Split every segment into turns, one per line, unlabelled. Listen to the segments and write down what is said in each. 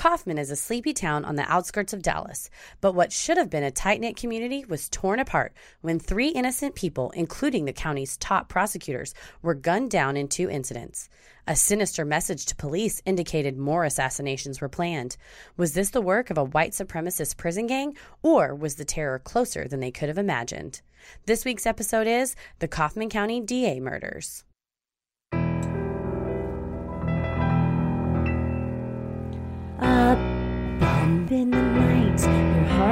Kaufman is a sleepy town on the outskirts of Dallas, but what should have been a tight knit community was torn apart when three innocent people, including the county's top prosecutors, were gunned down in two incidents. A sinister message to police indicated more assassinations were planned. Was this the work of a white supremacist prison gang, or was the terror closer than they could have imagined? This week's episode is The Kaufman County DA Murders.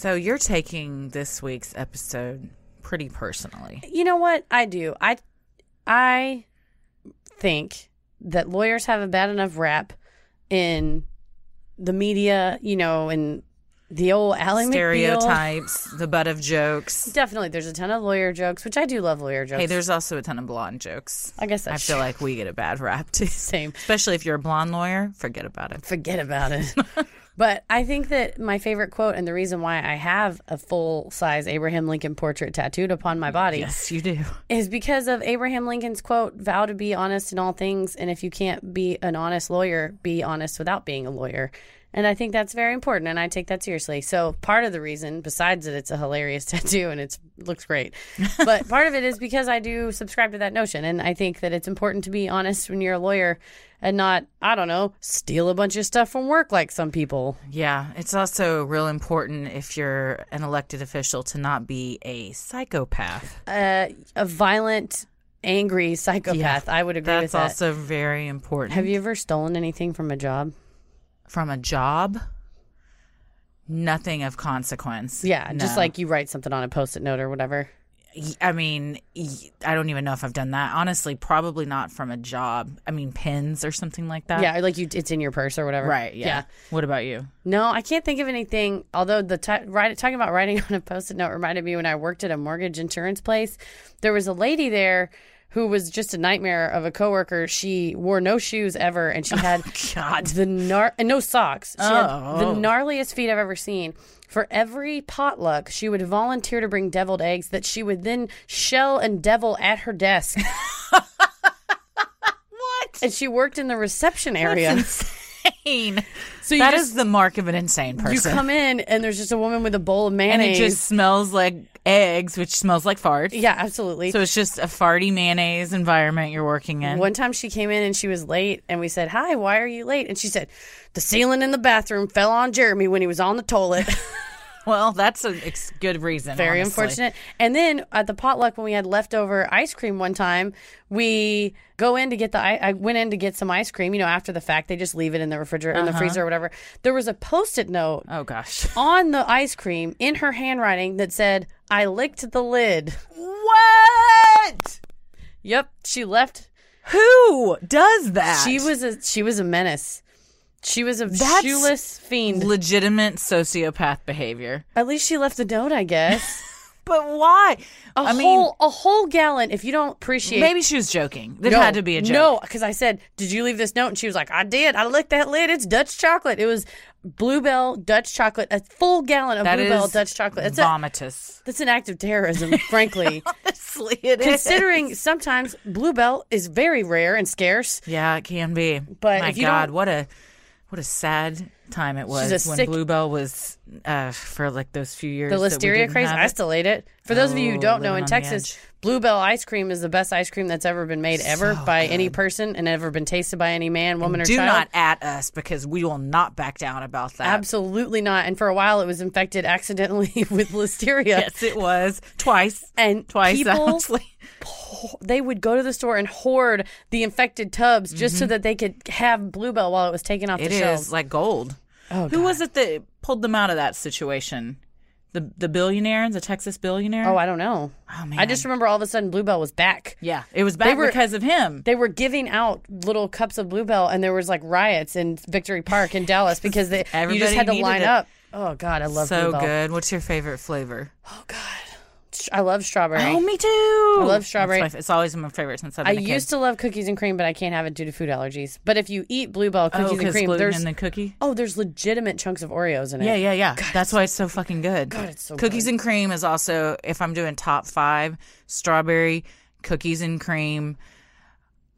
So you're taking this week's episode pretty personally.
You know what? I do. I I think that lawyers have a bad enough rap in the media, you know, and the old Ally McBeal.
Stereotypes, the butt of jokes.
Definitely, there's a ton of lawyer jokes, which I do love lawyer jokes.
Hey, there's also a ton of blonde jokes.
I guess
I feel like we get a bad rap too.
Same.
Especially if you're a blonde lawyer, forget about it.
Forget about it. but I think that my favorite quote and the reason why I have a full size Abraham Lincoln portrait tattooed upon my body
Yes, you do.
is because of Abraham Lincoln's quote, vow to be honest in all things. And if you can't be an honest lawyer, be honest without being a lawyer. And I think that's very important, and I take that seriously. So part of the reason, besides that it's a hilarious tattoo and it looks great, but part of it is because I do subscribe to that notion, and I think that it's important to be honest when you're a lawyer, and not I don't know steal a bunch of stuff from work like some people.
Yeah, it's also real important if you're an elected official to not be a psychopath.
Uh, a violent, angry psychopath. I would agree with
That's
that.
also very important.
Have you ever stolen anything from a job?
From a job? Nothing of consequence.
Yeah, just like you write something on a post-it note or whatever.
I mean, I don't even know if I've done that. Honestly, probably not from a job. I mean, pins or something like that.
Yeah, like you, it's in your purse or whatever.
Right. Yeah. What about you?
No, I can't think of anything. Although the t- talking about writing on a post-it note reminded me when I worked at a mortgage insurance place. There was a lady there who was just a nightmare of a coworker. She wore no shoes ever, and she oh, had
God.
the gnar- and no socks. She had oh, the
Oh.
gnarliest feet I've ever seen. For every potluck, she would volunteer to bring deviled eggs that she would then shell and devil at her desk.
What?
and she worked in the reception area.
Insane.
So you
That
just
is the mark of an insane person.
you come in and there's just a woman with a bowl of mayonnaise, and
it just smells like eggs, which smells like farts.
yeah, absolutely.
So it's just a farty mayonnaise environment you're working in.
One time she came in and she was late, and we said, "Hi, why are you late?" And she said, "The ceiling in the bathroom fell on Jeremy when he was on the toilet."
Well, that's a ex- good reason.
Very
honestly.
unfortunate. And then at the potluck, when we had leftover ice cream one time, we go in to get the. I, I went in to get some ice cream. You know, after the fact, they just leave it in the refrigerator, in the uh-huh. freezer, or whatever. There was a post-it note
Oh gosh.
on the ice cream in her handwriting that said, "I licked the lid."
What?
Yep, she left.
Who does that?
She was a she was a menace. She was a
That's
shoeless fiend.
legitimate sociopath behavior.
At least she left a note, I guess.
But why?
A
I mean,
whole a whole gallon. If you don't appreciate,
maybe she was joking. There
no,
had to be a joke.
No, because I said, "Did you leave this note?" And she was like, "I did. I licked that lid. It's Dutch chocolate. It was Bluebell Dutch chocolate. A full gallon of
that
Bluebell Dutch chocolate. It's a,
vomitous.
that's an act of terrorism, frankly.
Honestly, it is.
Considering sometimes Bluebell is very rare and scarce.
Yeah, it can be.
But
my God, what a what a sad time it was when
sick-
Bluebell was uh, for like those few years.
The listeria craze. I still ate it. For those of you who
Oh,
don't know, in Texas. Bluebell ice cream is the best ice cream that's ever been made ever by any person and ever been tasted by any man, woman, or
Do
child.
not at us because we will not back down about that.
Absolutely not. And for a while, it was infected accidentally with listeria.
Yes, it was twice.
And
Twice,
people,
honestly.
they would go to the store and hoard the infected tubs just
Mm-hmm.
so that they could have Bluebell while it was taken off
It
the
is
shelves.
like gold.
Oh,
Who
God.
was it that pulled them out of that situation? The the billionaire, and the Texas billionaire.
Oh, I don't know.
Oh, man.
I just remember all of a sudden Bluebell was back.
yeah, it was back
were-
because of him.
They were giving out little cups of Bluebell, and there was like riots in Victory Park in Dallas because they you just had to line
it.
up. Oh God, I love
so
Bluebell.
good. What's your favorite flavor?
Oh God, I love strawberry.
Oh, me too. I
love strawberry.
it's always my favorite since I've
I
been a kid.
used to love cookies and cream, but I can't have it due to food allergies. But if you eat Bluebell
oh,
cookies and
'cause
cream,
gluten
there's
in the cookie.
oh, there's legitimate chunks of Oreos in it.
Yeah, yeah, yeah. That's why it's so fucking good.
God, it's so
cookies and cream is also if I'm doing top five strawberry cookies and cream.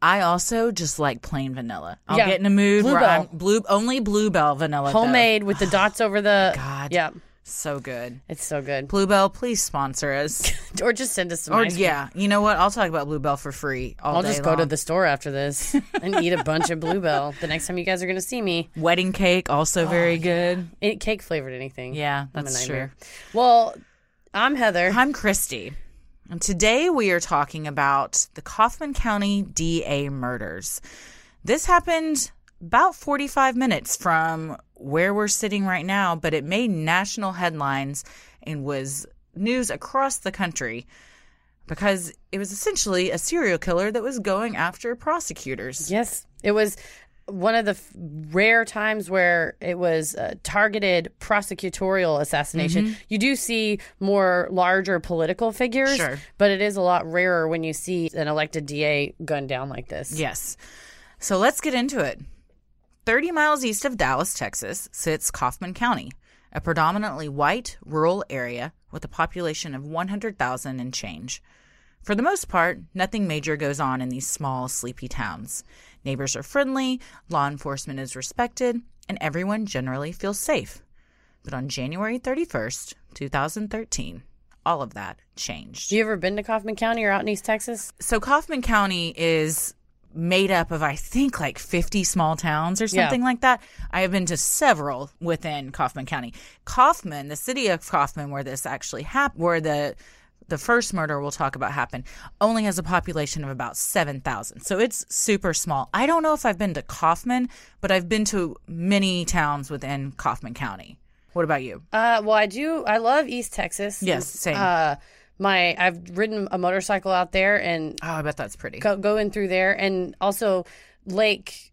I also just like plain vanilla. I'll
Yeah.
get in a mood where
Bluebell.
I'm blue only bluebell vanilla. though.
homemade with the dots over the.
God.
yeah,
so good.
it's so good.
Bluebell, please sponsor us.
Or just send us some.
or
ice cream.
yeah, you know what? I'll talk about Bluebell for free all
I'll
day
just go to the store after this and eat a bunch of Bluebell the next time you guys are going to see me.
wedding cake. Also oh, very good.
Eat cake flavored anything.
Yeah, that's
nightmare.
true.
Well, I'm Heather.
I'm Christy, and today we are talking about the Kaufman County DA murders. This happened about 45 minutes from where we're sitting right now, but it made national headlines and was news across the country because it was essentially a serial killer that was going after prosecutors.
Yes, it was one of the f- rare times where it was a targeted prosecutorial assassination. Mm-hmm. You do see more larger political figures,
Sure.
but it is a lot rarer when you see an elected DA gunned down like this.
Yes. So let's get into it. 30 miles east of Dallas, Texas, sits Kaufman County, a predominantly white rural area with a population of 100,000 and change. For the most part, nothing major goes on in these small, sleepy towns. Neighbors are friendly, law enforcement is respected, and everyone generally feels safe. But on January 31st, 2013, all of that changed.
You ever been to Kaufman County or out in East Texas?
So Kaufman County is made up of I think like 50 small towns or
Yeah.
something like that. I have been to several within Kaufman County. Kaufman, the city of Kaufman where this actually happened, where the the first murder we'll talk about happened, only has a population of about 7,000. So it's super small. I don't know if I've been to Kaufman, but I've been to many towns within Kaufman County. What about you?
Uh, well, I do. I love East Texas.
Yes, same.
Uh, my I've ridden a motorcycle out there and
Oh, I bet that's pretty.
go, going through there, and also Lake.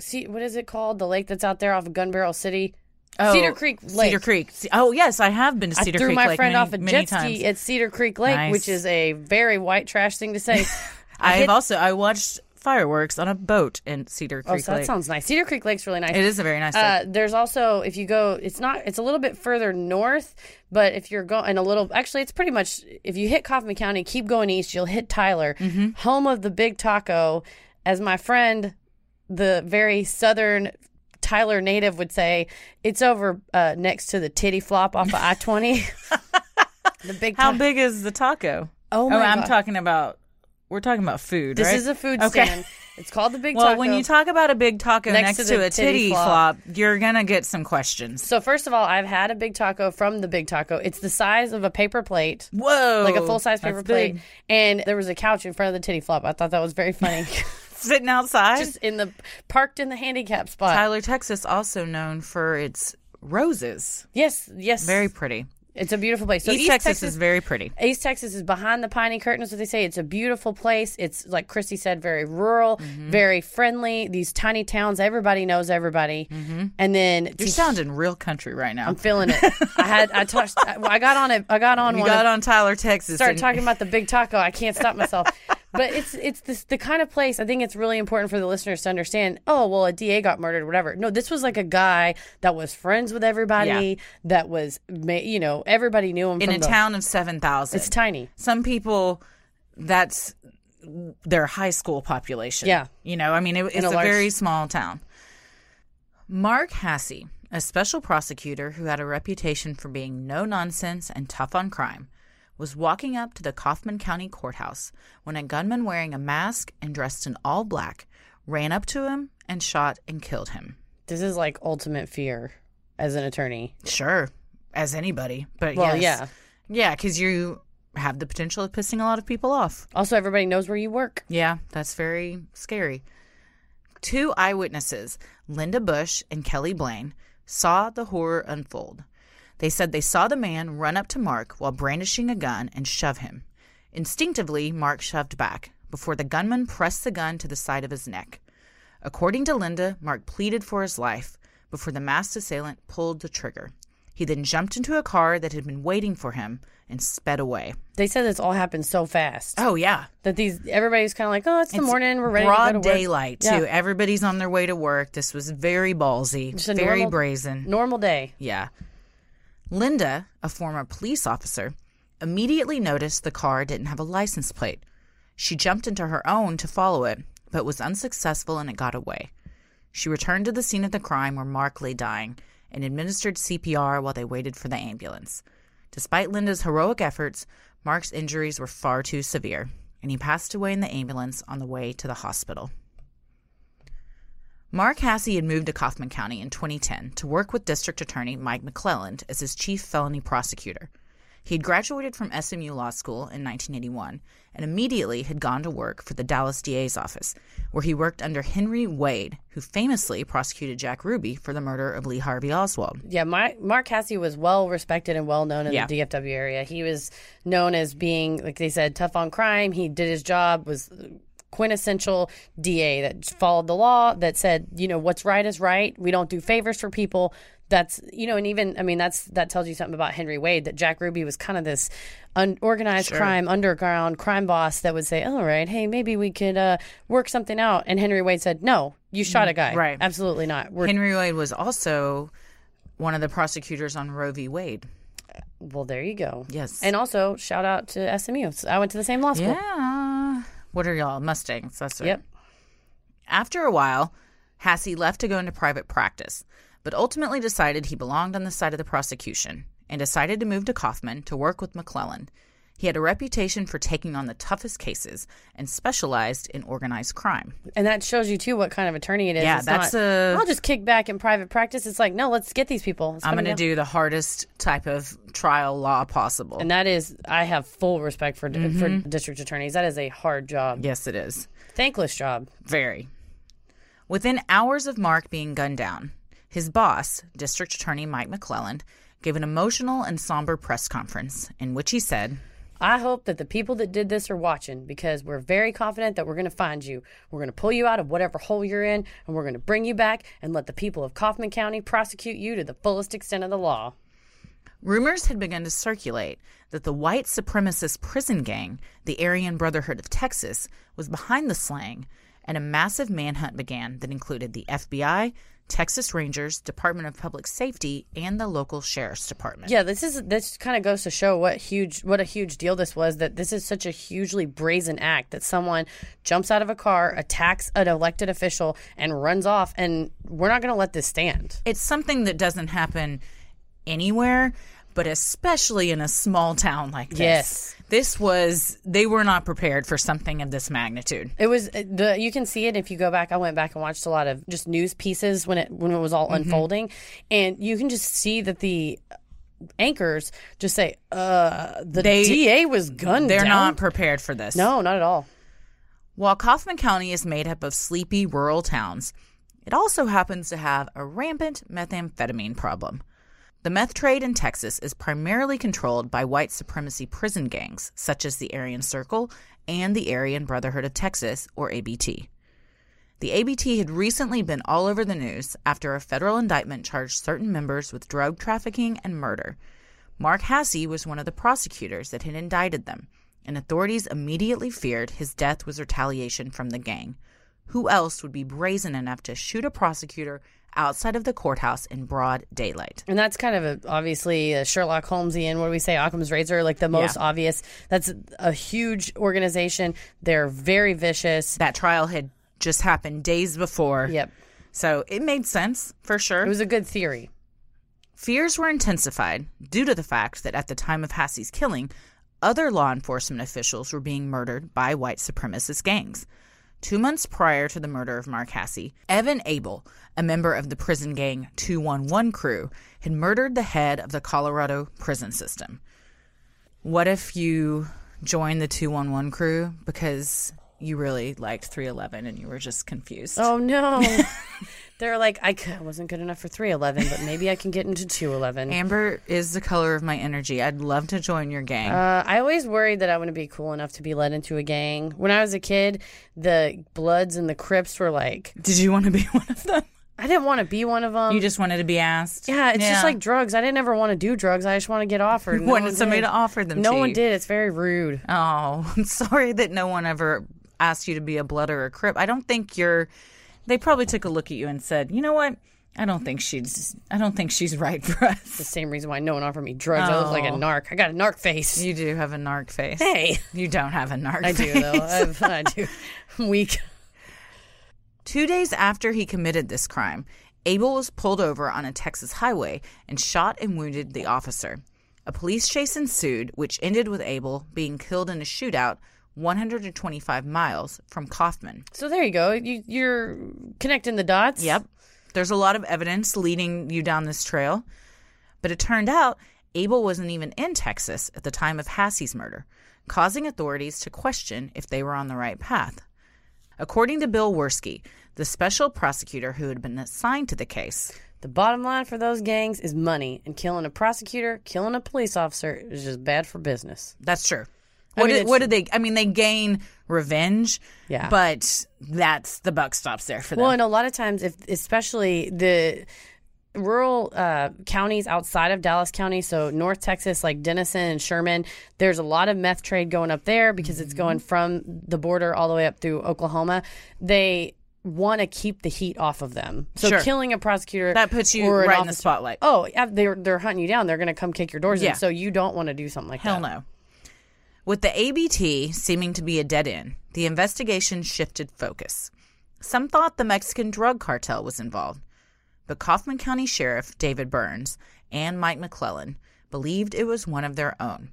See, what is it called? The lake that's out there off of Gun Barrel City,
Oh,
Cedar Creek Lake.
Cedar Creek. Oh, yes, I have been to Cedar Creek.
I threw
Creek
my
Lake
friend
many,
off a jet
times.
ski at Cedar Creek Lake,
Nice.
which is a very white trash thing to say.
I have
hit-
also I watched fireworks on a boat in Cedar
oh,
Creek
so that
Lake.
sounds nice. Cedar Creek Lake's really nice.
it is a very nice.
Uh, there's also if you go, it's not. It's a little bit further north, but if you're going a little, actually, it's pretty much. If you hit Kaufman County, keep going east, you'll hit Tyler,
Mm-hmm.
home of the Big Taco. As my friend, the very southern Tyler native would say, it's over uh, next to the titty flop off of I twenty. the big.
How big is the taco?
Oh
oh, I'm
God.
talking about. We're talking about food,
This
right?
is a food
Okay.
stand. It's called the Big
Well,
Taco.
Well, when you talk about a big taco
Next
next,
to
to, a
titty
titty
flop.
flop. you're gonna get some questions.
so first of all, I've had a big taco from the Big Taco. It's the size of a paper plate.
Whoa,
like a full size paper plate.
big.
And there was a couch in front of the titty flop. I thought that was very funny.
sitting outside.
Just in the parked in the handicap spot.
Tyler, Texas, also known for its roses.
yes, yes.
Very pretty.
It's a beautiful place. So
East, Texas, is very pretty.
East Texas is behind the piney curtain, is what they say. It's a beautiful place. It's like Christy said, very rural,
Mm-hmm.
very friendly. These tiny towns, everybody knows everybody. And then
Mm-hmm. You're sounding real country right now.
I'm feeling it. I had I touched. I, I got on it. I got on
you
one.
got
of-
on Tyler, Texas.
start
and-
talking about the big taco. I can't stop myself. but it's it's this the kind of place I think it's really important for the listeners to understand. Oh well, a DA got murdered, whatever. No, this was like a guy that was friends with everybody.
Yeah.
That was, you know, everybody knew him
in a
the-
town of seven thousand.
It's tiny.
some people that's their high school population.
Yeah.
You know, I mean, it, it's
a
a,
large-
very small town. Mark Hasse, a special prosecutor who had a reputation for being no nonsense and tough on crime, was walking up to the Kaufman County Courthouse when a gunman wearing a mask and dressed in all black ran up to him and shot and killed him.
This is like ultimate fear as an attorney.
Sure, as anybody, but
Well,
yes. yeah, because you have the potential of pissing a lot of people off.
Also, everybody knows where you work.
Yeah, that's very scary. Two eyewitnesses, Linda Bush and Kelly Blaine, saw the horror unfold. They said they saw the man run up to Mark while brandishing a gun and shove him. Instinctively, Mark shoved back before the gunman pressed the gun to the side of his neck. According to Linda, Mark pleaded for his life before the masked assailant pulled the trigger. He then jumped into a car that had been waiting for him and sped away.
They said this all happened so fast
Oh yeah,
that these everybody's kind of like, oh, it's the
It's
morning, we're ready
broad
to go to work.
daylight too. Everybody's on their way to work. This was very ballsy,
Just
very
normal-
brazen.
Normal day.
Yeah. Linda, a former police officer, immediately noticed the car didn't have a license plate. She jumped into her own to follow it, but was unsuccessful and it got away. She returned to the scene of the crime where Mark lay dying and administered CPR while they waited for the ambulance. Despite Linda's heroic efforts, Mark's injuries were far too severe, and he passed away in the ambulance on the way to the hospital. Mark Hasse had moved to Kaufman County in 2010 to work with District Attorney Mike McLelland as his chief felony prosecutor. He had graduated from SMU Law School in 1981 and immediately had gone to work for the Dallas DA's office, where he worked under Henry Wade, who famously prosecuted Jack Ruby for the murder of Lee Harvey Oswald.
Yeah, my, Mark Cassidy was well respected and well known in
Yeah.
the DFW area. He was known as being, like they said, tough on crime. He did his job, was quintessential DA that followed the law, that said, you know, what's right is right. We don't do favors for people. That's you know, and even I mean, that's that tells you something about Henry Wade that Jack Ruby was kind of this unorganized crime, underground crime boss that would say, "All right, hey, maybe we could uh, work something out." And Henry Wade said, "No, you shot a guy.
right.
Absolutely not. We're
Henry Wade was also one of the prosecutors on Roe v. Wade.
well, there you go.
Yes.
And also, shout out to SMU. I went to the same law school.
Yeah. What are y'all? Mustangs. That's right.
Yep.
After a while, Hasse left to go into private practice, but ultimately decided he belonged on the side of the prosecution and decided to move to Kaufman to work with McLelland. He had a reputation for taking on the toughest cases and specialized in organized crime.
And that shows you too what kind of attorney it is.
Yeah,
It's
that's
not,
a-
I'll just kick back in private practice. It's like, no, let's get these people. Let's
I'm going to do the hardest type of trial law possible.
And that is, I have full respect for
Mm-hmm.
for district attorneys. That is a hard job,
yes, it is.
thankless job.
Very. Within hours of Mark being gunned down, his boss, District Attorney Mike McLelland, gave an emotional and somber press conference in which he said,
I hope that the people that did this are watching because we're very confident that we're going to find you. We're going to pull you out of whatever hole you're in, and we're going to bring you back and let the people of Kaufman County prosecute you to the fullest extent of the law.
Rumors had begun to circulate that the white supremacist prison gang, the Aryan Brotherhood of Texas, was behind the slaying, and a massive manhunt began that included the FBI, Texas Rangers, Department of Public Safety, and the local sheriff's department.
Yeah, this is this kind of goes to show what huge what a huge deal this was that this is such a hugely brazen act that someone jumps out of a car, attacks an elected official and runs off and we're not going to let this stand.
It's something that doesn't happen anywhere, but especially in a small town like this.
Yes.
This was, they were not prepared for something of this magnitude.
It was uh, the you can see it if you go back. I went back and watched a lot of just news pieces when it when it was all
Mm-hmm.
unfolding, and you can just see that the anchors just say, "Uh, the
They-
DA was gunned
They're
down."
not prepared for this.
no, not at all.
While Kaufman County is made up of sleepy rural towns, it also happens to have a rampant methamphetamine problem. The meth trade in Texas is primarily controlled by white supremacy prison gangs, such as the Aryan Circle and the Aryan Brotherhood of Texas, or ABT. The ABT had recently been all over the news after a federal indictment charged certain members with drug trafficking and murder. Mark Hasse was one of the prosecutors that had indicted them, and authorities immediately feared his death was retaliation from the gang. Who else would be brazen enough to shoot a prosecutor outside of the courthouse in broad daylight?
And that's kind of a, obviously a Sherlock Holmesian. What do we say? Occam's razor, like the most
Yeah.
obvious. That's a huge organization. They're very vicious.
That trial had just happened days before.
Yep,
So it made sense for sure.
it was a good theory.
Fears were intensified due to the fact that at the time of Hasse's killing, other law enforcement officials were being murdered by white supremacist gangs. Two months prior to the murder of Mark Hasse, Evan Ebel, a member of the prison gang 211 crew, had murdered the head of the Colorado prison system. What if you joined the 211 crew because you really liked 311 and you were just confused?
Oh no. They're like, I c- I wasn't good enough for 311, but maybe I can get into 211.
Amber is the color of my energy. I'd love to join your gang.
Uh, I always worried that I wouldn't be cool enough to be led into a gang. When I was a kid, the Bloods and the Crips were like,
Did you want to be one of them?
I didn't want to be one of them.
You just wanted to be asked.
yeah, it's just like drugs. I didn't ever want to do drugs. I just want to get offered. No
wanted
one
somebody
did.
to offer them.
No
to
one
you.
did. It's very rude.
Oh, I'm sorry that no one ever asked you to be a blood or a crip. I don't think you're. They probably took a look at you and said, "You know what? I don't think she's. I don't think she's right for us.
The same reason why no one offered me drugs. I look like a
Oh.
narc. I got a narc face.
You do have a narc face.
Hey,
You don't have a narc.
I do
face.
though. I've, I do. I'm weak.
Two days after he committed this crime, Ebel was pulled over on a Texas highway and shot and wounded the officer. A police chase ensued, which ended with Ebel being killed in a shootout 125 miles from Kaufman.
So there you go. You, you're connecting the dots.
Yep. There's a lot of evidence leading you down this trail. But it turned out Ebel wasn't even in Texas at the time of Hasse's murder, causing authorities to question if they were on the right path. According to Bill Wirskye, the special prosecutor who had been assigned to the case,
The bottom line for those gangs is money, and killing a prosecutor, killing a police officer is just bad for business.
that's true.
I
What,
mean,
did, what did they? I mean, they gain revenge,
Yeah.
but that's the buck stops there for them.
Well, and a lot of times, if especially the rural uh, counties outside of Dallas County, so North Texas, like Denison and Sherman, there's a lot of meth trade going up there because it's
Mm-hmm.
going from the border all the way up through Oklahoma. They want to keep the heat off of them. So
Sure.
killing a prosecutor
that puts you right in the spotlight.
Oh, yeah, they're they're hunting you down. They're going to come kick your doors
Yeah.
in. So you don't want to do something like
Hell
that.
no. With the ABT seeming to be a dead end, the investigation shifted focus. Some thought the Mexican drug cartel was involved, but Kaufman County Sheriff David Burns and Mike McLelland believed it was one of their own,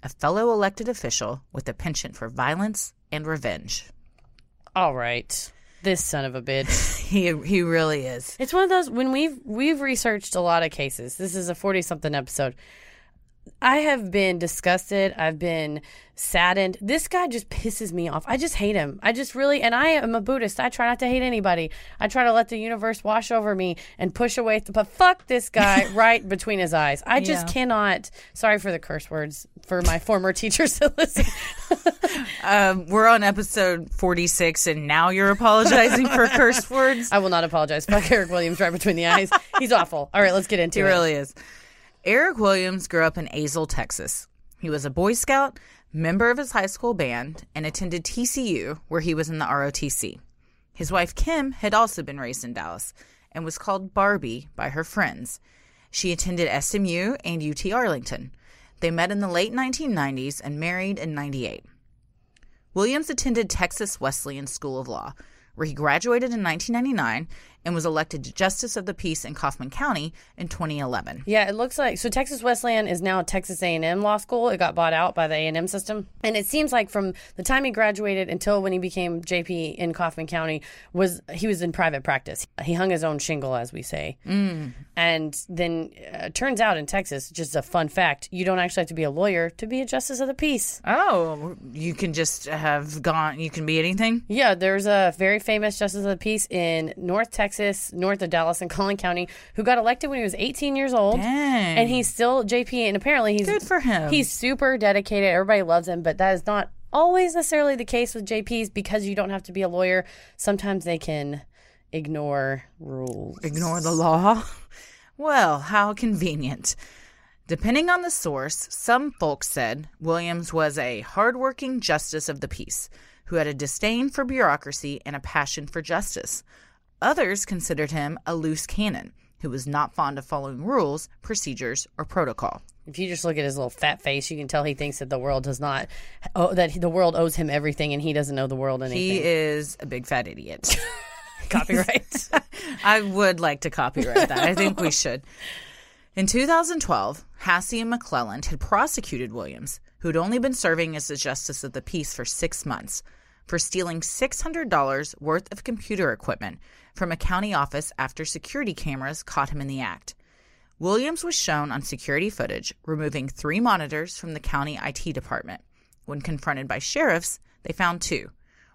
a fellow elected official with a penchant for violence and revenge.
All right, this son of a bitch.
He he really is.
It's one of those when we've we've researched a lot of cases. This is a forty something episode. I have been disgusted. I've been saddened. This guy just pisses me off. I just hate him. I just really, and I am a Buddhist. I try not to hate anybody. I try to let the universe wash over me and push away. The, but fuck this guy right between his eyes. I just
Yeah.
cannot. Sorry for the curse words for my former teachers to listen.
Um, we're on episode forty six, and now you're apologizing for curse words.
I will not apologize. Fuck Eric Williams right between the eyes. He's awful. All right, let's get into
He
it.
really is. Eric Williams grew up in Azle, Texas. He was a Boy Scout, member of his high school band, and attended TCU, where he was in the ROTC. His wife Kim had also been raised in Dallas and was called Barbie by her friends. She attended SMU and UT Arlington. They met in the late 1990s and married in 98. Williams attended Texas Wesleyan School of Law, where he graduated in 1999 and was elected to Justice of the Peace in Kaufman County in 2011.
Yeah, it looks like so. Texas Wesleyan is now Texas A and M Law School. It got bought out by the A and M system, and it seems like from the time he graduated until when he became JP in Kaufman County was he was in private practice. He hung his own shingle, as we say. Mm. And then uh, turns out in Texas, just a fun fact, you don't actually have to be a lawyer to be a justice of the peace.
Oh, you can just have gone, you can be anything?
Yeah, there's a very famous justice of the peace in North Texas, north of Dallas in Collin County, who got elected when he was 18 years old.
Dang.
And he's still JP, and apparently he's
Good for him.
He's super dedicated. Everybody loves him, but that is not always necessarily the case with JPs because you don't have to be a lawyer. Sometimes they can ignore rules.
Ignore the law? Well, how convenient. Depending on the source, some folks said Williams was a hardworking justice of the peace who had a disdain for bureaucracy and a passion for justice. Others considered him a loose cannon who was not fond of following rules, procedures, or protocol.
If you just look at his little fat face, you can tell he thinks that the world does not, oh, that the world owes him everything, and he doesn't know the world anything.
He is a big fat idiot.
Copyright.
I would like to copyright that. I think we should. In 2012, Hasse and McLelland had prosecuted Williams, who had only been serving as the Justice of the Peace for six months, for stealing $600 worth of computer equipment from a county office after security cameras caught him in the act. Williams was shown on security footage removing three monitors from the county IT department. When confronted by sheriffs, they found two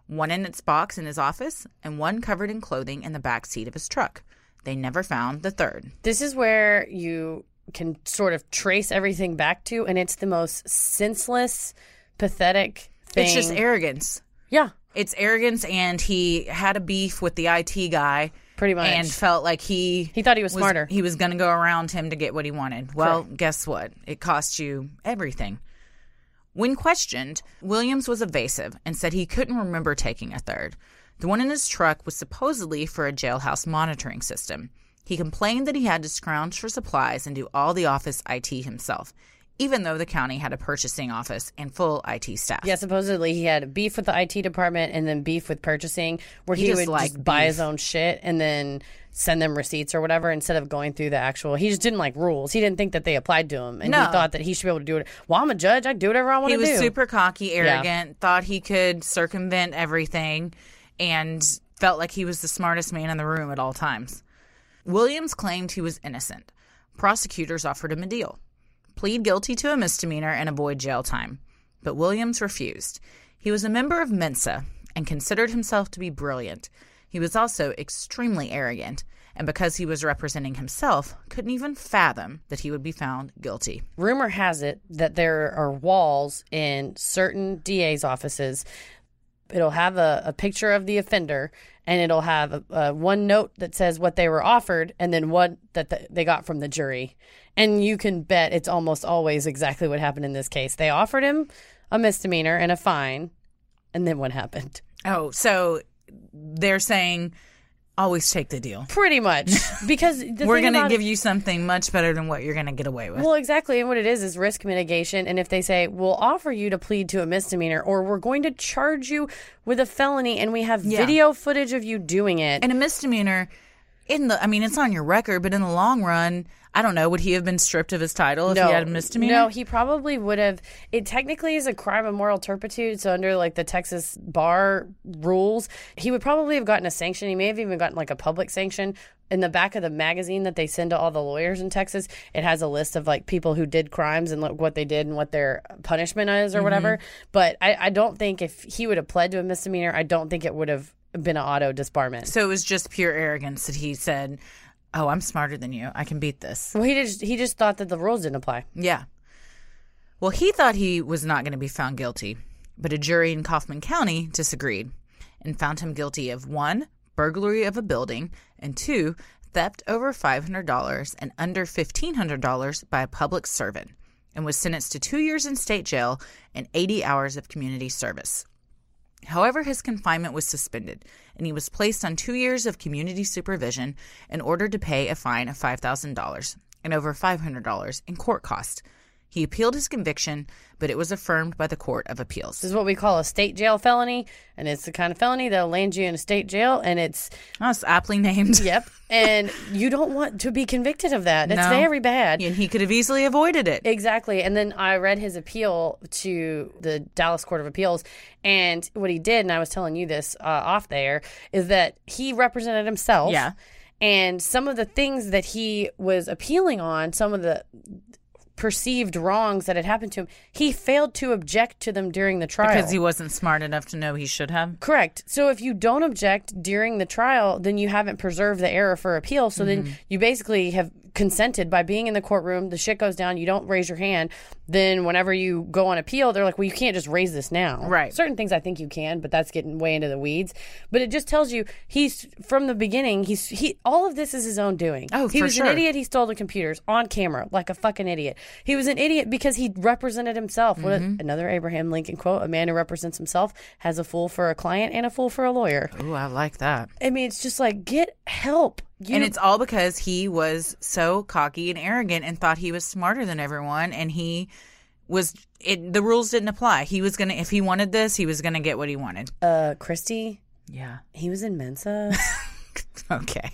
one in its box in his office and one covered in clothing in the back seat of his truck. They never found the third.
This is where you can sort of trace everything back to, and it's the most senseless, pathetic thing.
It's just arrogance.
yeah,
It's arrogance, and he had a beef with the IT guy
pretty much.
and felt like he
he thought he was smarter.
He was going to go around him to get what he wanted. Well, guess what? It cost you everything. When questioned, Williams was evasive and said he couldn't remember taking a third. The one in his truck was supposedly for a jailhouse monitoring system. He complained that he had to scrounge for supplies and do all the office IT himself, even though the county had a purchasing office and full IT staff.
yeah, supposedly he had beef with the IT department and then beef with purchasing, where
He
he, would
like
just buy his own shit and then send them receipts or whatever instead of going through the actual. He just didn't like rules. He didn't think that they applied to him, and
No.
he thought that he should be able to do it. Well, I'm a judge. I do whatever I want
he was
do.
super cocky, arrogant, thought he could circumvent everything, and felt like he was the smartest man in the room at all times. Williams claimed he was innocent. Prosecutors offered him a deal plead guilty to a misdemeanor and avoid jail time. But Williams refused. He was a member of Mensa and considered himself to be brilliant. He was also extremely arrogant, and because he was representing himself, couldn't even fathom that he would be found guilty.
rumor has it that there are walls in certain DA's offices. It'll have a, a picture of the offender, and it'll have a, a, one note that says what they were offered, and then what that the, they got from the jury. And you can bet it's almost always exactly what happened in this case. They offered him a misdemeanor and a fine, and then what happened?
Oh, so they're saying always take the deal.
Pretty much, because the
We're going to give you something much better than what you're going to get away with.
Well, exactly. And what it is is risk mitigation. And if they say, we'll offer you to plead to a misdemeanor, or we're going to charge you with a felony, and we have
Yeah.
video footage of you doing it.
and a misdemeanor in the I mean it's on your record, but in the long run, I don't know, would he have been stripped of his title if he had a misdemeanor?
No, he probably would have. It technically is a crime of moral turpitude. So under like the Texas bar rules, he would probably have gotten a sanction. He may have even gotten like a public sanction. In the back of the magazine that they send to all the lawyers in Texas, it has a list of like people who did crimes and like, what they did and what their punishment is or mm-hmm. whatever. But I, I don't think if he would have pled to a misdemeanor, I don't think it would have been an auto disbarment.
So it was just pure arrogance that he said, "Oh, I'm smarter than you. I can beat this."
well, he just he just thought that the rules didn't apply.
Yeah. Well, he thought he was not going to be found guilty, but a jury in Kaufman County disagreed and found him guilty of one, burglary of a building, and two, theft over $500 and under $1,500 by a public servant, and was sentenced to two years in state jail and 80 hours of community service. However, his confinement was suspended, and he was placed on two years of community supervision and ordered to pay a fine of $5,000 and over $500 in court costs. He appealed his conviction, but it was affirmed by the Court of Appeals.
This is what we call a state jail felony, and it's the kind of felony that'll land you in a state jail, and it's
That's aptly named.
Yep. And you don't want to be convicted of that. That's
No.
very bad.
And he could have easily avoided it.
Exactly. And then I read his appeal to the Dallas Court of Appeals. And what he did, and I was telling you this uh, off there, is that he represented himself.
Yeah.
And some of the things that he was appealing on, some of the perceived wrongs that had happened to him, he failed to object to them during the trial.
Because he wasn't smart enough to know he should have.
Correct. So if you don't object during the trial, then you haven't preserved the error for appeal. So
Mm-hmm.
then you basically have consented by being in the courtroom. The shit goes down. You don't raise your hand. Then whenever you go on appeal, they're like, "Well, you can't just raise this now."
Right.
Certain things I think you can, but that's getting way into the weeds. But it just tells you he's from the beginning. He's he. All of this is his own doing.
Oh,
he was
sure.
an idiot. He stole the computers on camera like a fucking idiot. He was an idiot because he represented himself. What
Mm-hmm.
another Abraham Lincoln quote: "A man who represents himself has a fool for a client and a fool for a lawyer."
Ooh, I like that.
I mean, it's just like get help. You,
and it's all because he was so cocky and arrogant and thought he was smarter than everyone and he was it the rules didn't apply he was gonna if he wanted this he was gonna get what he wanted
uh, Christy.
yeah
He was in Mensa.
okay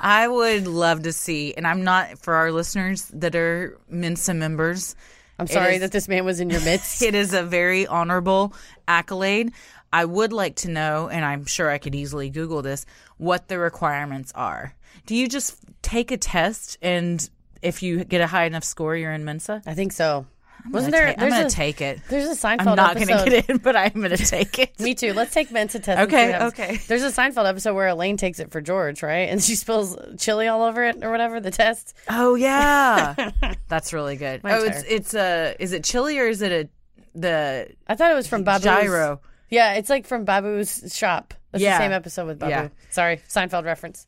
i would love to see and i'm not for our listeners that are mensa members
I'm sorry
is-
that this man was in your midst.
it is a very honorable accolade i would like to know and i'm sure i could easily google this what the requirements are do you just take a test and if you get a high enough score you're in mensa
I think so.
I'm
Wasn't there-
ta- I'm gonna
a-
take it.
There's a Seinfeld
I'm not gonna get in, but I'm gonna take it.
Me too. Let's take Mensa test.
Okay, okay.
There's a Seinfeld episode where Elaine takes it for George, right? And she spills chili all over it or whatever. The test.
Oh yeah, that's really good.
My
oh, it's it's uh, is it chili or is it a the
I thought it was from Babu's.
gyro?
Yeah, it's like from Babu's shop. That's
Yeah.
the same episode with Babu.
Yeah.
Sorry, Seinfeld reference.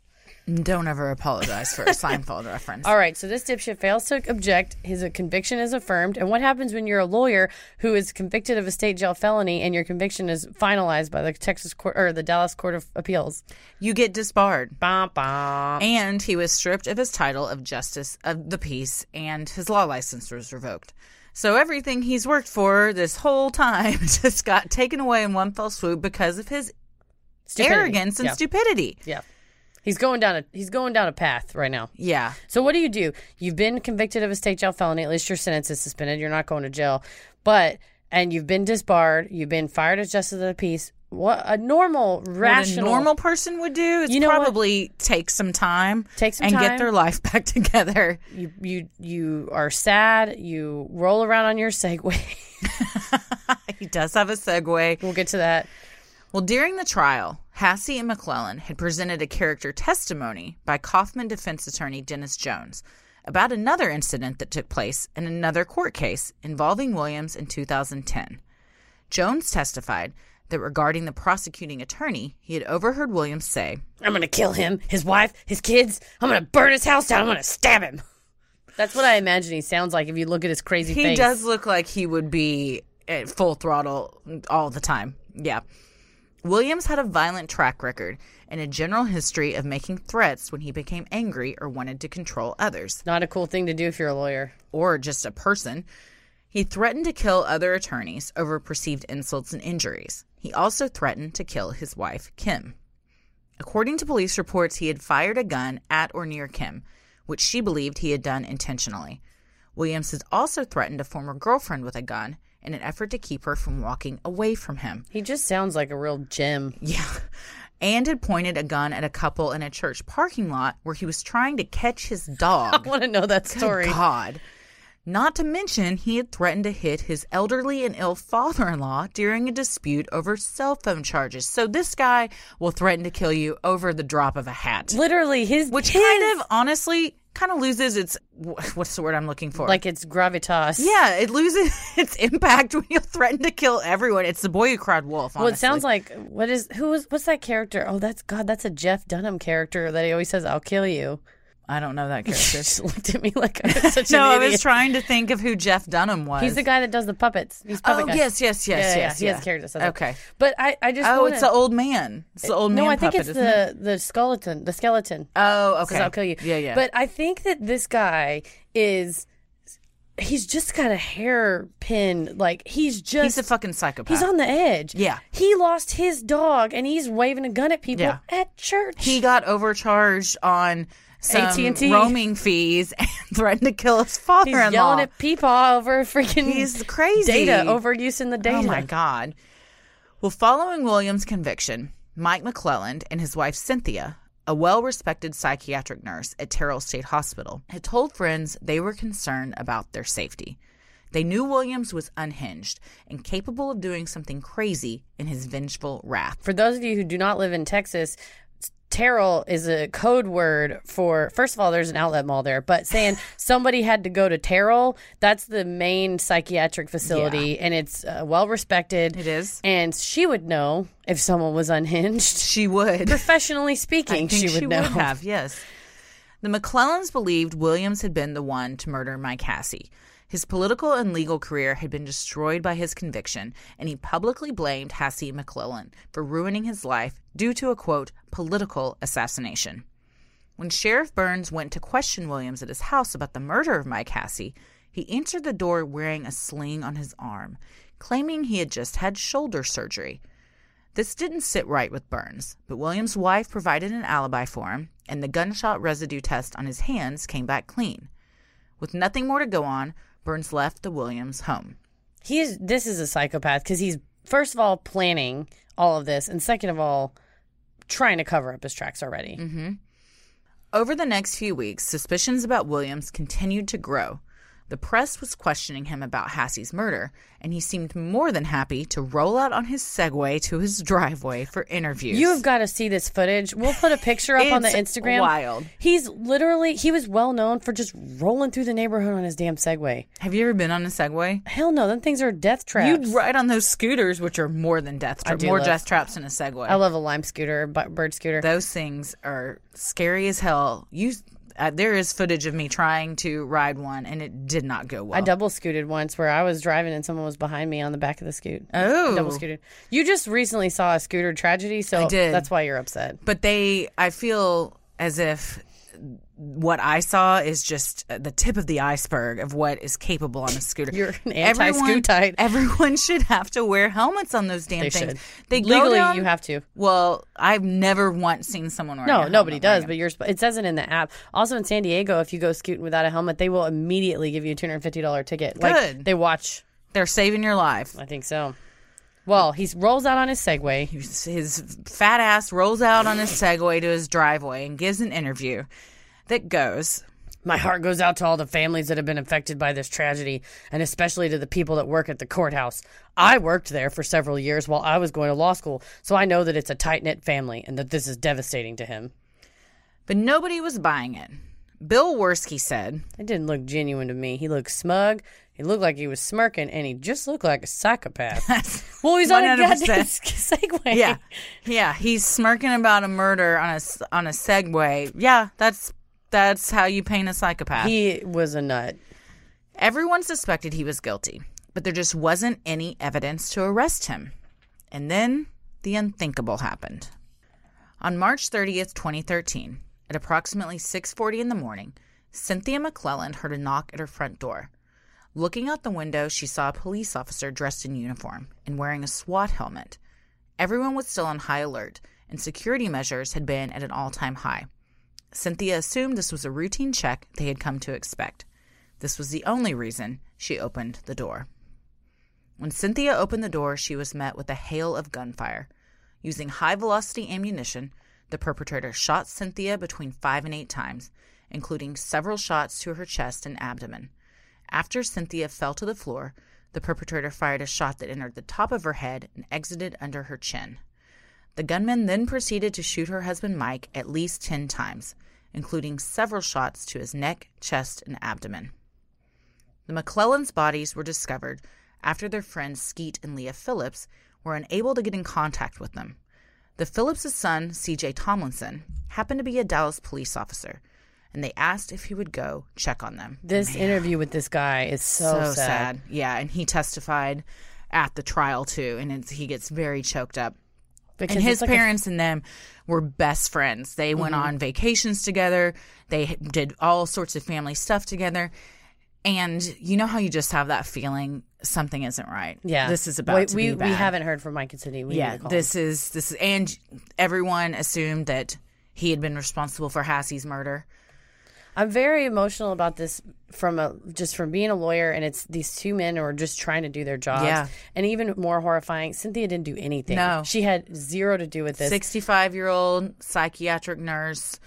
Don't ever apologize for a Seinfeld reference.
All right, so this dipshit fails to object. His conviction is affirmed. And what happens when you're a lawyer who is convicted of a state jail felony and your conviction is finalized by the Texas court or the Dallas Court of Appeals?
You get disbarred.
Bum, bum.
And he was stripped of his title of Justice of the Peace, and his law license was revoked. So everything he's worked for this whole time just got taken away in one fell swoop because of his
Stupidity.
arrogance and
yeah.
stupidity.
Yeah. He's going down a he's going down a path right now.
Yeah.
So what do you do? You've been convicted of a state jail felony. At least your sentence is suspended. You're not going to jail. But and you've been disbarred. You've been fired as justice of the peace. What a normal, rational,
What a normal person would do is
You know what?
probably take some time,
Take some
and
time.
get their life back together.
You you you are sad. You roll around on your Segway.
he does have a segway
we'll get to that.
Well, during the trial, Hasse and McLelland had presented a character testimony by Kaufman defense attorney Dennis Jones about another incident that took place in another court case involving Williams in 2010. Jones testified that regarding the prosecuting attorney, he had overheard Williams say,
I'm gonna kill him, his wife, his kids. I'm gonna burn his house down. I'm gonna stab him. That's what I imagine he sounds like if you look at his crazy face.
He
face.
does look like he would be at full throttle all the time. Yeah. Williams had a violent track record and a general history of making threats when he became angry or wanted to control others,
Not a cool thing to do if you're a lawyer.
or just a person. He threatened to kill other attorneys over perceived insults and injuries. He also threatened to kill his wife, Kim. According to police reports, he had fired a gun at or near Kim, which she believed he had done intentionally. Williams has also threatened a former girlfriend with a gun in an effort to keep her from walking away from him.
He just sounds like a real gem.
Yeah. And had pointed a gun at a couple in a church parking lot where he was trying to catch his dog.
I want to know that story.
God. Not to mention, he had threatened to hit his elderly and ill father in law during a dispute over cell phone charges. So this guy will threaten to kill you over the drop of a hat.
Literally, his
Which
his-
kind of, honestly, kind of loses its, what's the word I'm looking for?
like it's gravitas.
yeah, it loses its impact when you threaten to kill everyone. It's the boy who cried wolf.
Well, it sounds like what is who is what's that character? Oh, that's God. That's a Jeff Dunham character that he always says, "I'll kill you."
I don't know that character.
Just looked at me like I was such
no,
an
I was trying to think of who Jeff Dunham was.
He's the guy that does the puppets. He's puppet
Oh
guy.
yes, yes, yes,
Yeah, yeah, yeah.
yes.
He has characters.
Okay.
but I, I just
Oh,
wanna,
it's the old man. It's the old man.
no, I think
puppet,
it's
isn't it?
the the skeleton. The skeleton.
Oh, okay.
I'll kill you.
Yeah, yeah.
But I think that this guy is. He's just got a hairpin. Like he's just.
he's a fucking psychopath.
He's on the edge.
Yeah.
He lost his dog and he's waving a gun at people
Yeah.
at church.
he got overcharged on some
AT&T.
roaming fees and threatened to kill his father-in-law.
He's yelling at Peepaw over freaking
He's crazy.
data overuse in the data.
Oh my god. Well, following Williams' conviction, Mike McLelland and his wife Cynthia, a well-respected psychiatric nurse at Terrell State Hospital, had told friends they were concerned about their safety. They knew Williams was unhinged and capable of doing something crazy in his vengeful wrath.
For those of you who do not live in Texas, Terrell is a code word for first of all there's an outlet mall there but saying somebody had to go to Terrell that's the main psychiatric facility and it's uh, well respected
It is.
and she would know if someone was unhinged
She would.
professionally speaking
I think
she would know
have, yes. The McLellands believed Williams had been the one to murder Mike Hasse. His political and legal career had been destroyed by his conviction, and he publicly blamed and McLelland for ruining his life due to a quote, political assassination. When Sheriff Burns went to question Williams at his house about the murder of Mike Hasse, he entered the door wearing a sling on his arm, claiming he had just had shoulder surgery. This didn't sit right with Burns, but Williams' wife provided an alibi for him, and the gunshot residue test on his hands came back clean. With nothing more to go on, Burns left the Williams home.
he is this is a psychopath because he's first of all planning all of this and second of all trying to cover up his tracks already mm-hmm.
Over the next few weeks, suspicions about Williams continued to grow. The press was questioning him about Hasse's murder, and he seemed more than happy to roll out on his Segway to his driveway for interviews.
You have got to see this footage. We'll put a picture up on the
It's
Instagram.
wild.
He's literally he was well known for just rolling through the neighborhood on his damn Segway.
Have you ever been on a Segway?
Hell no, them things are death traps.
You'd ride on those scooters, which are more than death traps, more
love-
death traps than a Segway.
I love a lime scooter, bird scooter.
those things are scary as hell. You, uh, there is footage of me trying to ride one, and it did not go well.
I double scooted once where I was driving and someone was behind me on the back of the scoot.
Oh.
double scooted. You just recently saw a scooter tragedy, so that's why you're upset.
but they, I feel as if what I saw is just uh, the tip of the iceberg of what is capable on a scooter.
You're an
Everyone-
anti-scootite.
Everyone should have to wear helmets on those damn
They
things.
should.
They
Legally,
down-
you have to.
Well, I've never once seen someone wearing.
No, nobody does, but you're. It says it in the app. Also in San Diego, if you go scooting without a helmet, they will immediately give you a two hundred fifty dollar ticket. Like
Good.
they watch.
They're saving your life.
I think so. Well, he rolls out on his Segway.
His fat ass rolls out on his Segway to his driveway and gives an interview that goes,
My heart goes out to all the families that have been affected by this tragedy, and especially to the people that work at the courthouse. I worked there for several years while I was going to law school, so I know that it's a tight knit family and that this is devastating to him.
but nobody was buying it. Bill Wirskye said,
It didn't look genuine to me. He looked smug. He looked like he was smirking, and he just looked like a psychopath. well, he's on a
100%.
goddamn Segway.
"Yeah, yeah, he's smirking about a murder on a s- on a Segway. Yeah, that's that's how you paint a psychopath."
He was a nut.
Everyone suspected he was guilty, but there just wasn't any evidence to arrest him. And then the unthinkable happened. On March 30th, 2013, at approximately 6:40 in the morning, Cynthia McLelland heard a knock at her front door. Looking out the window, she saw a police officer dressed in uniform and wearing a SWAT helmet. Everyone was still on high alert, and security measures had been at an all-time high. Cynthia assumed this was a routine check they had come to expect. This was the only reason she opened the door. When Cynthia opened the door, she was met with a hail of gunfire. Using high velocity ammunition, the perpetrator shot Cynthia between five and eight times, including several shots to her chest and abdomen. After Cynthia fell to the floor, the perpetrator fired a shot that entered the top of her head and exited under her chin. The gunman then proceeded to shoot her husband Mike at least 10 times, including several shots to his neck, chest, and abdomen. The McLellands' bodies were discovered after their friends Skeet and Leah Phillips were unable to get in contact with them. The Phillips' son, CJ Tomlinson, happened to be a Dallas police officer, and they asked if he would go check on them.
This interview with this guy is so, sad.
Yeah, and he testified at the trial too, and it's, he gets very choked up
Because
and his
like a- Mm-hmm.
parents and them were best friends. They went on vacations together. They did all sorts of family stuff together. And you know how you just have that feeling something isn't right.
yeah,
this is about
we
bad.
we haven't heard from Mike and City. We
Yeah, this is this is, and everyone assumed that he had been responsible for Hasse's murder.
I'm very emotional about this from a just from being a lawyer, and it's these two men who are just trying to do their jobs.
Yeah.
and even more horrifying, Cynthia didn't do anything.
No.
she had zero to do with this.
65 year old psychiatric nurse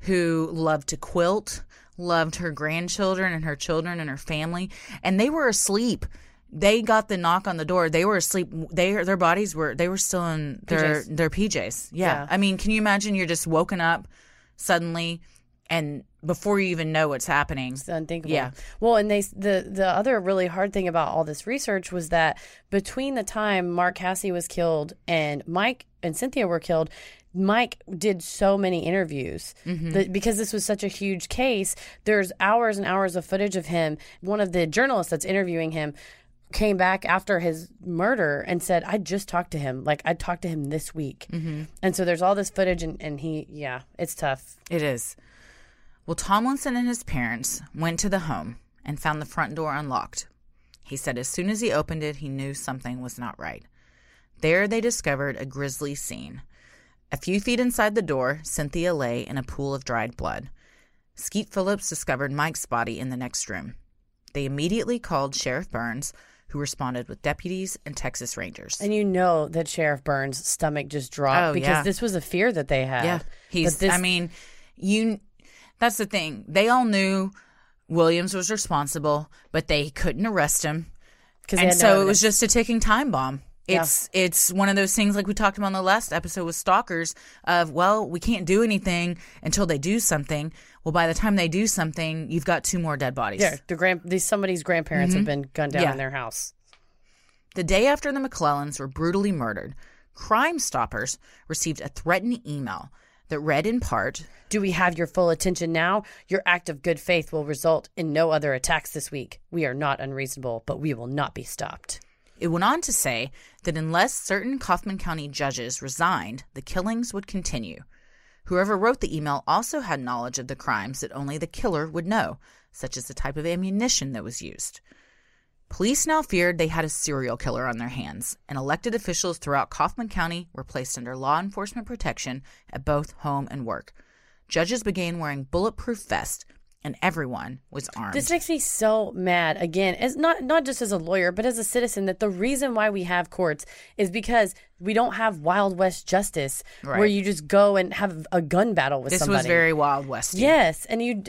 who loved to quilt, loved her grandchildren and her children and her family, and they were asleep. They got the knock on the door. They were asleep. They their bodies were they were still in their
PJs.
their PJs. Yeah.
Yeah.
I mean, can you imagine you're just woken up suddenly and before you even know what's happening.
It's unthinkable.
Yeah.
Well, and they the the other really hard thing about all this research was that between the time Mark Hasse was killed and Mike and Cynthia were killed, Mike did so many interviews
Mm-hmm.
that because this was such a huge case. There's hours and hours of footage of him. One of the journalists that's interviewing him came back after his murder and said, "I just talked to him. Like I talked to him this week." Mm-hmm. And so there's all this footage, and and he, yeah, it's tough.
It is. Well, Tomlinson and his parents went to the home and found the front door unlocked. He said as soon as he opened it, he knew something was not right. There, they discovered a grisly scene. A few feet inside the door, Cynthia lay in a pool of dried blood. Skeet Phillips discovered Mike's body in the next room. They immediately called Sheriff Burns, who responded with deputies and Texas Rangers.
And you know that Sheriff Burns' stomach just dropped
Oh,
because
yeah.
this was a fear that they had.
Yeah, he's.
But this,
I mean, you. That's the thing. They all knew Williams was responsible, but they couldn't arrest him.
Because
And so it was just a ticking time bomb. It's it's one of those things like we talked about in the last episode with stalkers of well we can't do anything until they do something. Well, by the time they do something, you've got two more dead bodies.
yeah. The grand these somebody's grandparents have been gunned down
Mm-hmm. Yeah.
in their house.
The day after the McLellands were brutally murdered, Crime Stoppers received a threatening email that read in part,
Do we have your full attention now? Your act of good faith will result in no other attacks this week. We are not unreasonable, but we will not be stopped.
It went on to say that unless certain Kaufman County judges resigned, the killings would continue. Whoever wrote the email also had knowledge of the crimes that only the killer would know, such as the type of ammunition that was used. Police now feared they had a serial killer on their hands, and elected officials throughout Kaufman County were placed under law enforcement protection at both home and work. Judges began wearing bulletproof vests, and everyone was armed.
This makes me so mad. Again, as not not just as a lawyer, but as a citizen, that the reason why we have courts is because we don't have Wild West justice, where you just go and have a gun battle with
this
somebody.
This was very Wild West.
Yes, and you,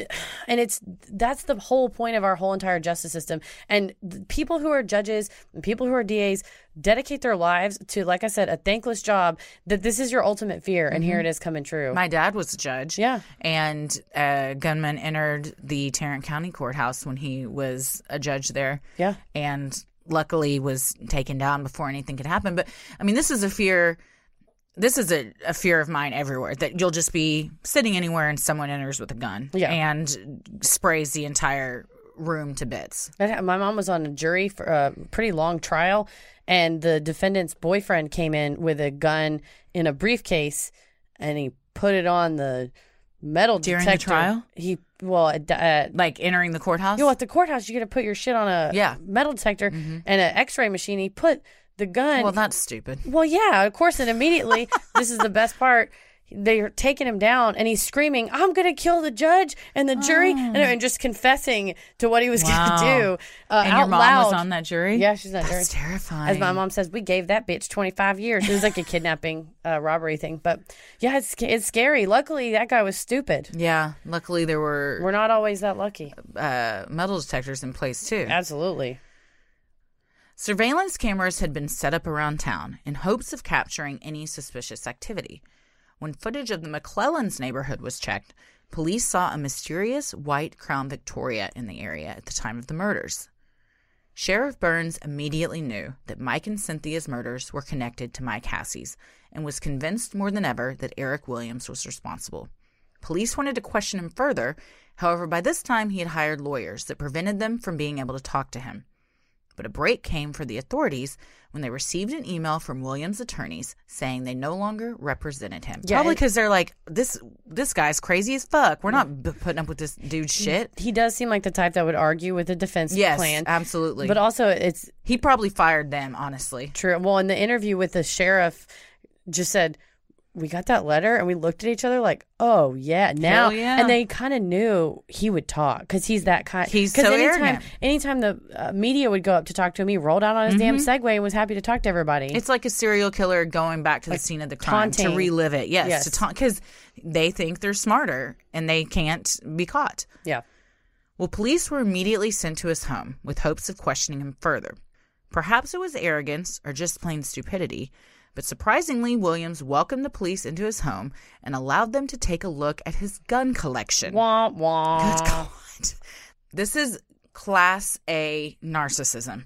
and it's that's the whole point of our whole entire justice system. And people who are judges and people who are DAs dedicate their lives to, like I said, a thankless job. That this is your ultimate fear, and here mm-hmm. it is coming true.
My dad was a judge.
Yeah.
And a gunman entered the Tarrant County Courthouse when he was a judge there.
Yeah.
And luckily was taken down before anything could happen. But I mean, this is a fear. This is a, a fear of mine everywhere that you'll just be sitting anywhere and someone enters with a gun
Yeah.
and sprays the entire room to bits.
My mom was on a jury for a pretty long trial, and the defendant's boyfriend came in with a gun in a briefcase, and he put it on the metal
During the trial?
He well, at, at uh,
Like entering the courthouse.
you know, at the courthouse, you got to put your shit on a
Yeah.
metal detector mm-hmm. and an X-ray machine. He put the gun.
well, that's stupid.
Well, yeah, of course. And immediately, this is the best part. They're taking him down, and he's screaming, "I'm going to kill the judge and the jury," and, and just confessing to what he was
Wow.
going to do uh,
And
out
your mom
loud.
was on that jury?
Yeah, she's on that
That's
jury.
terrifying.
As my mom says, we gave that bitch 25 years. It was like a kidnapping, uh, robbery thing. But yeah, it's it's scary. Luckily, that guy was stupid.
Yeah. Luckily, there were
We're not always that lucky.
uh, metal detectors in place too.
Absolutely.
Surveillance cameras had been set up around town in hopes of capturing any suspicious activity. When footage of the McLellands neighborhood was checked, police saw a mysterious white Crown Victoria in the area at the time of the murders. Sheriff Burns immediately knew that Mike and Cynthia's murders were connected to Mike Hasse's and was convinced more than ever that Eric Williams was responsible. Police wanted to question him further, however, by this time he had hired lawyers that prevented them from being able to talk to him. But a break came for the authorities when they received an email from Williams' attorneys saying they no longer represented him.
Yeah,
Probably because they're like, this this guy's crazy as fuck. We're not b- putting up with this dude's shit.
He does seem like the type that would argue with a defense
Yes,
plan.
absolutely.
But also, it's
he probably fired them, honestly.
true. Well, in the interview with the sheriff, just said, we got that letter and we looked at each other like, oh, yeah, now.
yeah.
And they kind of knew he would talk because he's that kind.
He's so
anytime,
arrogant.
anytime the uh, media would go up to talk to him, he rolled out on his damn Segway and was happy to talk to everybody.
It's like a serial killer going back to the scene of the crime to relive it. Yes,
Yes.
to taunt because they think they're smarter and they can't be caught.
yeah.
Well, police were immediately sent to his home with hopes of questioning him further. Perhaps it was arrogance or just plain stupidity, but surprisingly, Williams welcomed the police into his home and allowed them to take a look at his gun collection.
Wah, wah.
Good God. This is class A narcissism,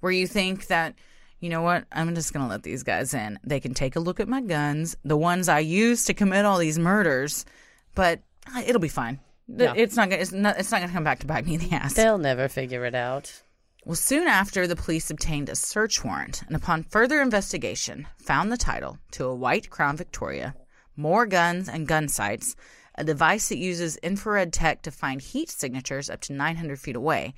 where you think that, you know what, I'm just going to let these guys in. They can take a look at my guns, the ones I used to commit all these murders, but uh, it'll be fine.
Yeah.
It's not. gonna- It's not. It's not going to come back to bite me in the ass.
They'll never figure it out.
Well, soon after, the police obtained a search warrant and, upon further investigation, found the title to a white Crown Victoria, more guns and gun sights, a device that uses infrared tech to find heat signatures up to 900 feet away,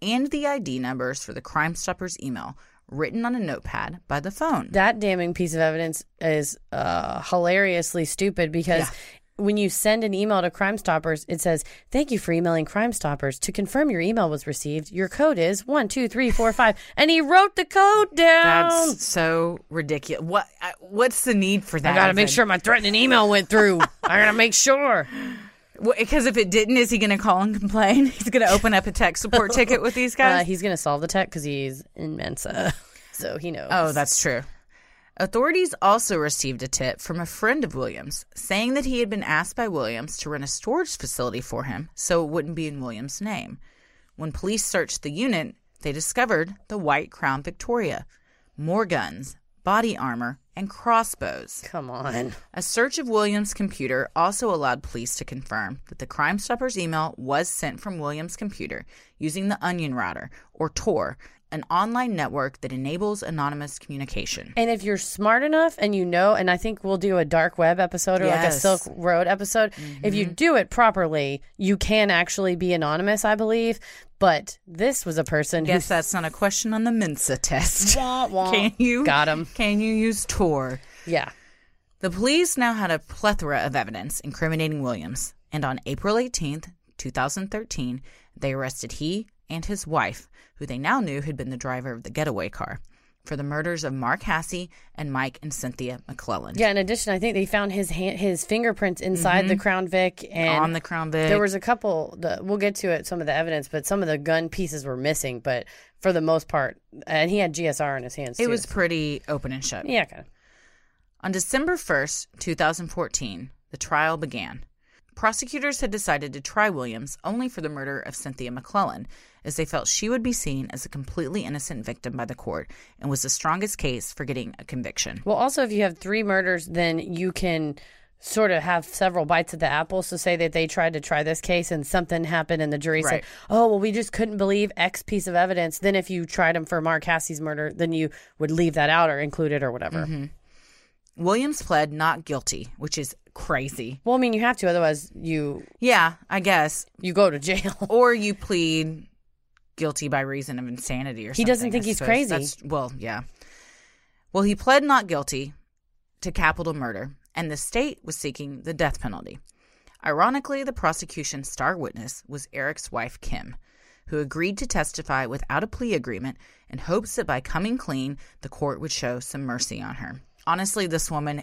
and the ID numbers for the Crime Stoppers email written on a notepad by the phone.
That damning piece of evidence is uh, hilariously stupid because when you send an email to Crime Stoppers, it says, Thank you for emailing Crime Stoppers. To confirm your email was received, your code is one, two, three, four, five. And he wrote the code down.
That's so ridiculous. What? What's the need for that?
I got to make sure my threatening email went through. I got to make sure.
Because if it didn't, is he going to call and complain? He's going to open up a tech support ticket with these
Uh,
guys?
he's gonna solve the tech because he's in Mensa, so he knows.
oh, that's true. Authorities also received a tip from a friend of Williams saying that he had been asked by Williams to rent a storage facility for him so it wouldn't be in Williams' name. When police searched the unit, they discovered the White Crown Victoria, more guns, body armor, and crossbows.
come on.
A search of Williams' computer also allowed police to confirm that the Crime Stoppers email was sent from Williams' computer using the Onion Router, or Tor, an online network that enables anonymous communication.
And if you're smart enough and you know, and I think we'll do a dark web episode or like a Silk Road episode, if you mm-hmm. do it properly, you can actually be anonymous, I believe. But this was a person
Guess that's not a question on the Mensa test.
wah, wah.
Can you
got him.
Can you use Tor?
Yeah.
The police now had a plethora of evidence incriminating Williams, and on April 18th, 2013, they arrested he and his wife, who they now knew had been the driver of the getaway car, for the murders of Mark Hasse and Mike and Cynthia McLelland.
Yeah. In addition, I think they found his hand, his fingerprints inside the mm-hmm. Crown Vic and
on the Crown Vic.
There was a couple. The, we'll get to it. Some of the evidence, but some of the gun pieces were missing. But for the most part, and he had GSR in his hands.
it
too.
was pretty open and shut.
yeah, kind of.
On December 1st, 2014, the trial began. Prosecutors had decided to try Williams only for the murder of Cynthia McLelland, as they felt she would be seen as a completely innocent victim by the court and was the strongest case for getting a conviction.
Well, also, if you have three murders, then you can sort of have several bites at the apple. So, say that they tried to try this case and something happened, and the jury
Right.
said, "Oh, well, we just couldn't believe X piece of evidence." Then, if you tried him for Mark Hasse's murder, then you would leave that out or include it or whatever. Mm-hmm.
Williams pled not guilty, which is crazy.
Well, I mean, you have to, otherwise you
Yeah, I guess.
you go to jail.
Or you plead guilty by reason of insanity or something.
He doesn't think
I
he's
suppose.
crazy.
That's- well, yeah. Well, he pled not guilty to capital murder, and the state was seeking the death penalty. Ironically, the prosecution's star witness was Eric's wife, Kim, who agreed to testify without a plea agreement in hopes that by coming clean, the court would show some mercy on her. Honestly, this woman,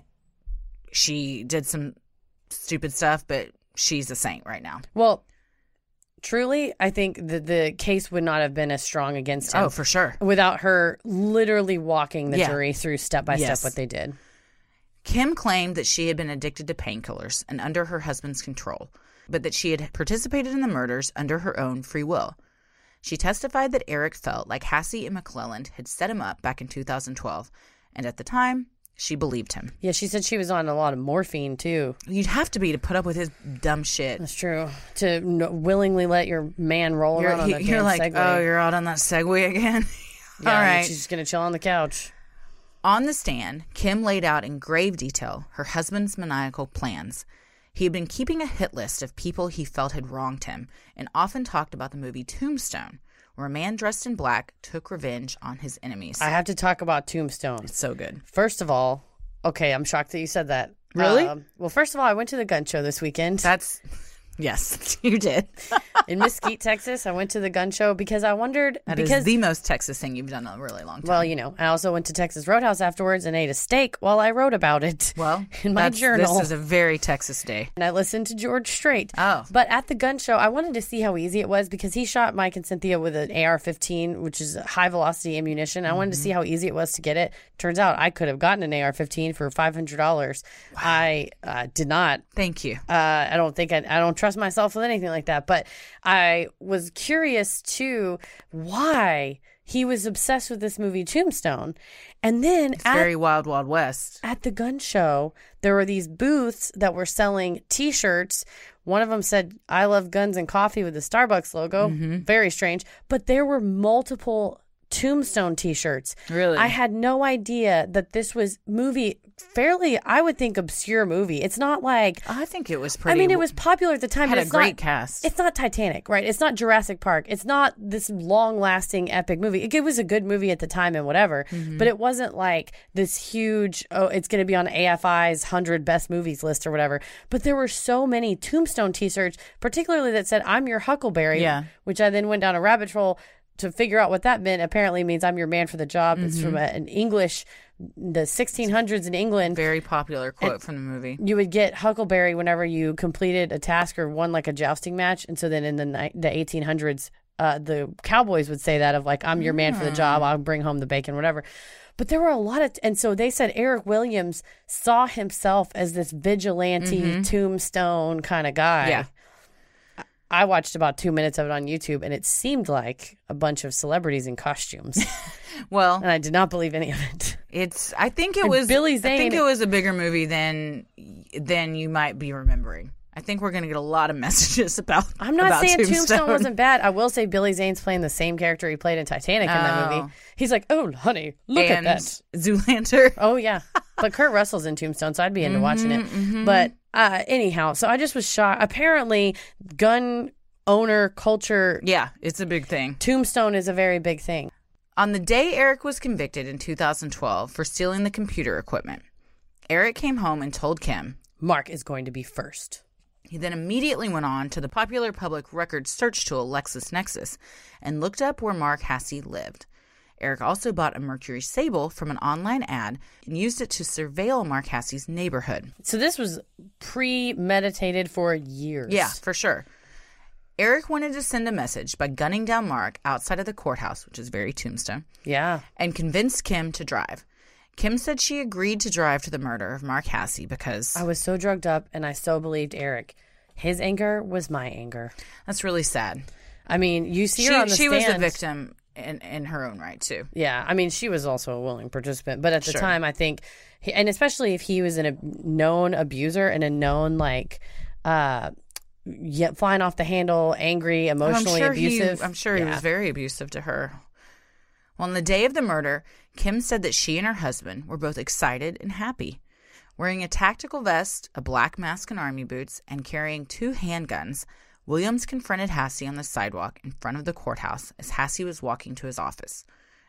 she did some stupid stuff, but she's a saint right now.
Well, truly, I think that the case would not have been as strong against oh, him
Oh, for sure.
without her literally walking the
Yeah.
jury through step by
Yes.
step what they did.
Kim claimed that she had been addicted to painkillers and under her husband's control, but that she had participated in the murders under her own free will. She testified that Eric felt like Hassey and McLelland had set him up back in 2012, and at the time, she believed him.
Yeah, she said she was on a lot of morphine too.
You'd have to be to put up with his dumb shit.
That's true. To n- willingly let your man roll
You're,
around on a
you're like,
Segway.
oh, you're out on that Segway again?
Yeah,
All right.
She's just gonna chill on the couch.
On the stand, Kim laid out in grave detail her husband's maniacal plans. He had been keeping a hit list of people he felt had wronged him and often talked about the movie Tombstone, where a man dressed in black took revenge on his enemies.
I have to talk about Tombstone.
it's so good.
First of all, okay, I'm shocked that you said that.
Really?
Um, well, first of all, I went to the gun show this weekend
That's, yes, you did.
in Mesquite, Texas. I went to the gun show because I wondered
That
because
the most Texas thing you've done in a really long time.
well, you know, I also went to Texas Roadhouse afterwards and ate a steak while I wrote about it.
well,
in my journal.
This is a very Texas day.
and I listened to George Strait.
Oh.
But at the gun show, I wanted to see how easy it was because he shot Mike and Cynthia with an AR 15, which is high velocity ammunition. I wanted to
Mm-hmm.
see how easy it was to get it. Turns out I could have gotten an AR 15 for $500. I uh, did not.
Thank you.
Uh, I don't think I, I don't trust myself with anything like that. But I was curious too why he was obsessed with this movie Tombstone. And then
It's
at
very Wild Wild West.
at the gun show, there were these booths that were selling T-shirts. One of them said "I love guns and coffee" with the Starbucks logo.
Mm-hmm.
Very strange, but there were multiple Tombstone T-shirts.
Really?
I had no idea that this was movie fairly. I would think obscure movie. It's not like.
I think it was
I mean, it was popular at the time.
had
but
a
it's
great
not,
cast.
It's not Titanic, right? It's not Jurassic Park. It's not this long-lasting epic movie. It, it was a good movie at the time and whatever,
Mm-hmm.
but it wasn't like this huge. Oh, it's going to be on AFI's hundred best movies list or whatever. But there were so many Tombstone T-shirts, particularly that said "I'm your Huckleberry,"
Yeah.
which I then went down a rabbit hole. To figure out what that meant, apparently means I'm your man for the job. It's
Mm-hmm.
from a, an English, the 1600s in England.
Very popular quote from the movie.
you would get Huckleberry whenever you completed a task or won like a jousting match. And so then in the ni- the 1800s, uh, the cowboys would say that of like, I'm your man for the job. I'll bring home the bacon, whatever. But there were a lot of, and so they said Eric Williams saw himself as this vigilante tombstone kind of guy.
Mm-hmm. Yeah.
I watched about two minutes of it on YouTube, and it seemed like a bunch of celebrities in costumes,
Well,
and I did not believe any of it.
it's. I think it
And
was.
Billy Zane.
I think it was a bigger movie than than you might be remembering. I think we're going to get a lot of messages about.
I'm not
about
saying Tombstone.
Tombstone
wasn't bad. I will say Billy Zane's playing the same character he played in Titanic in that
Oh.
movie. He's like, "Oh, honey, look
and
at that."
Zoolander.
Oh yeah, but Kurt Russell's in Tombstone, so I'd be into
Mm-hmm,
watching it. But uh, anyhow, so I just was shocked. Apparently, gun owner culture,
Yeah, it's a big thing.
Tombstone is a very big thing.
On the day Eric was convicted in 2012 for stealing the computer equipment, Eric came home and told Kim.
Mark is going to be first.
He then immediately went on to the popular public records search tool LexisNexis and looked up where Mark Hasse lived. Eric also bought a Mercury Sable from an online ad and used it to surveil Mark Hasse's neighborhood.
So this was premeditated for years.
Yeah, for sure. Eric wanted to send a message by gunning down Mark outside of the courthouse, which is very tombstone,
yeah.
and convinced Kim to drive. Kim said she agreed to drive to the murder of Mark Hasse because
I was so drugged up, and I so believed Eric. His anger was my anger.
that's really sad.
I mean, you see
She,
her on the
she was a
stand.
victim in, in her own right, too.
Yeah, I mean, she was also a willing participant, but at the
Sure.
time, I think, and especially if he was an, a known abuser and a known like, uh, yeah, flying off the handle, angry, emotionally
I'm sure
abusive.
He, I'm sure he was very abusive to her. Well, on the day of the murder, Kim said that she and her husband were both excited and happy. Wearing a tactical vest, a black mask and army boots, and carrying two handguns, Williams confronted Hasse on the sidewalk in front of the courthouse as Hasse was walking to his office.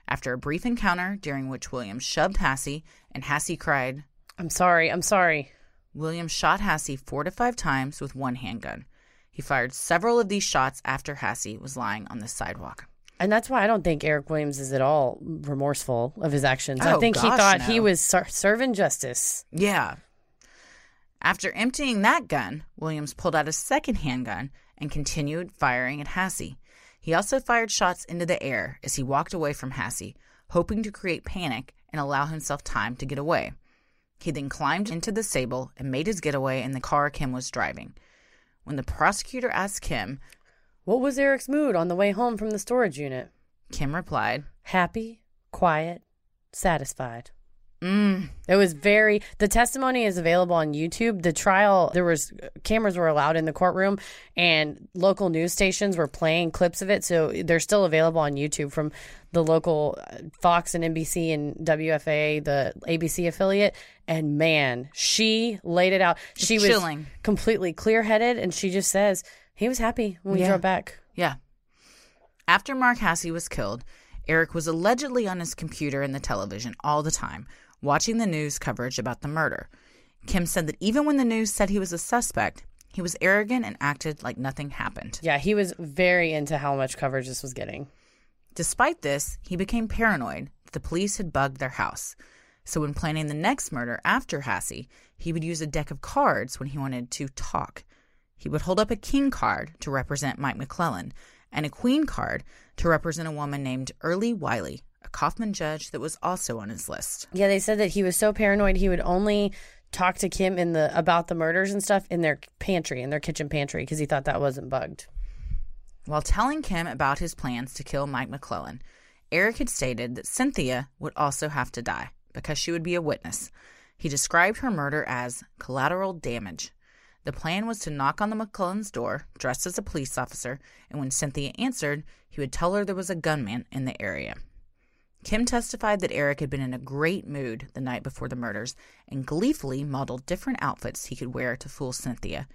After a brief encounter during which Williams shoved Hasse and Hasse cried,
I'm sorry. I'm sorry.
Williams shot Hasse four to five times with one handgun. He fired several of these shots after Hasse was lying on the sidewalk.
And that's why I don't think Eric Williams is at all remorseful of his actions.
Oh, I
think he
gosh,
thought he was ser- serving justice.
Yeah. After emptying that gun, Williams pulled out a second handgun and continued firing at Hasse. He also fired shots into the air as he walked away from Hasse, hoping to create panic and allow himself time to get away. He then climbed into the Sable and made his getaway in the car Kim was driving. When the prosecutor asked Kim,
What was Eric's mood on the way home from the storage unit?
Kim replied,
Happy, quiet, satisfied.
Mm,
It was very. The testimony is available on YouTube. The trial, there was cameras were allowed in the courtroom, and local news stations were playing clips of it. So they're still available on YouTube from the local uh, Fox and NBC and WFAA, the ABC affiliate. And man, she laid it out. She was
chilling.
completely clear headed, and she just says he was happy when we
Yeah.
drove back.
Yeah. After Mark Hasse was killed, Eric was allegedly on his computer and the television all the time, watching the news coverage about the murder. Kim said that even when the news said he was a suspect, he was arrogant and acted like nothing happened.
Yeah, he was very into how much coverage this was getting.
Despite this, he became paranoid that the police had bugged their house. So, when planning the next murder after Hasse, he would use a deck of cards when he wanted to talk. He would hold up a king card to represent Mike McLelland and a queen card to represent a woman named Erleigh Wiley, a Kaufman judge that was also on his list.
Yeah, they said that he was so paranoid he would only talk to Kim in the about the murders and stuff in their pantry, in their kitchen pantry, because he thought that wasn't bugged.
While telling Kim about his plans to kill Mike McLelland, Eric had stated that Cynthia would also have to die because she would be a witness. He described her murder as collateral damage. The plan was to knock on the McLelland's door, dressed as a police officer, and when Cynthia answered, he would tell her there was a gunman in the area. Kim testified that Eric had been in a great mood the night before the murders and gleefully modeled different outfits he could wear to fool Cynthia.